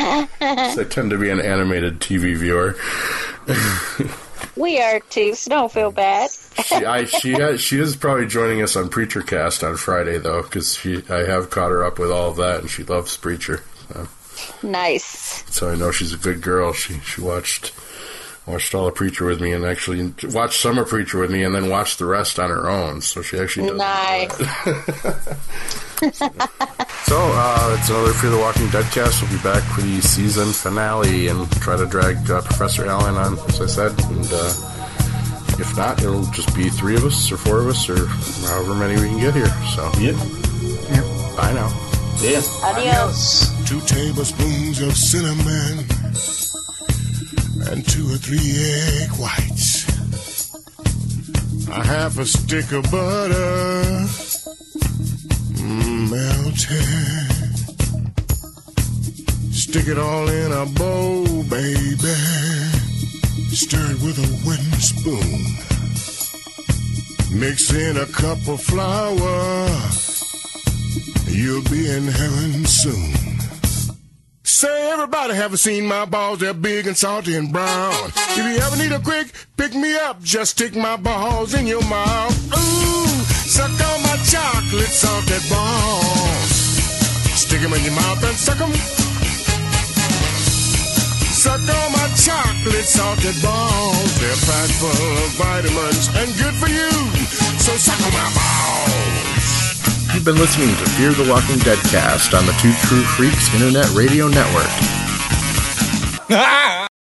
I tend to be an animated TV viewer. We are too, so don't feel bad. She, I, she, has, she is probably joining us on Preacher Cast on Friday though, because she, I have caught her up with all of that, and she loves Preacher. So, Nice. so I know she's a good girl. She, she watched, watched all the Preacher with me, and actually watched Summer Preacher with me, and then watched the rest on her own. So she actually does. Nice. So, uh, it's another Fear the Walking Dead cast. We'll be back for the season finale and try to drag uh, Professor Allen on, as I said. And uh, if not, it'll just be three of us or four of us or however many we can get here. So, Yep. bye now. Yeah. Adios. Two tablespoons of cinnamon and two or three egg whites. A half a stick of butter mm, melted. Stick it all in a bowl, baby. Stir it with a wooden spoon. Mix in a cup of flour. You'll be in heaven soon. Say, everybody haven't seen my balls. They're big and salty and brown. If you ever need a quick pick me up, just stick my balls in your mouth. Ooh, suck on my chocolate salted balls. Stick 'em in your mouth and suck 'em. Suck on my chocolate salted balls. They're packed full of vitamins and good for you. So suck on my balls. You've been listening to Fear the Walking Dead cast on the Two True Freaks Internet Radio Network.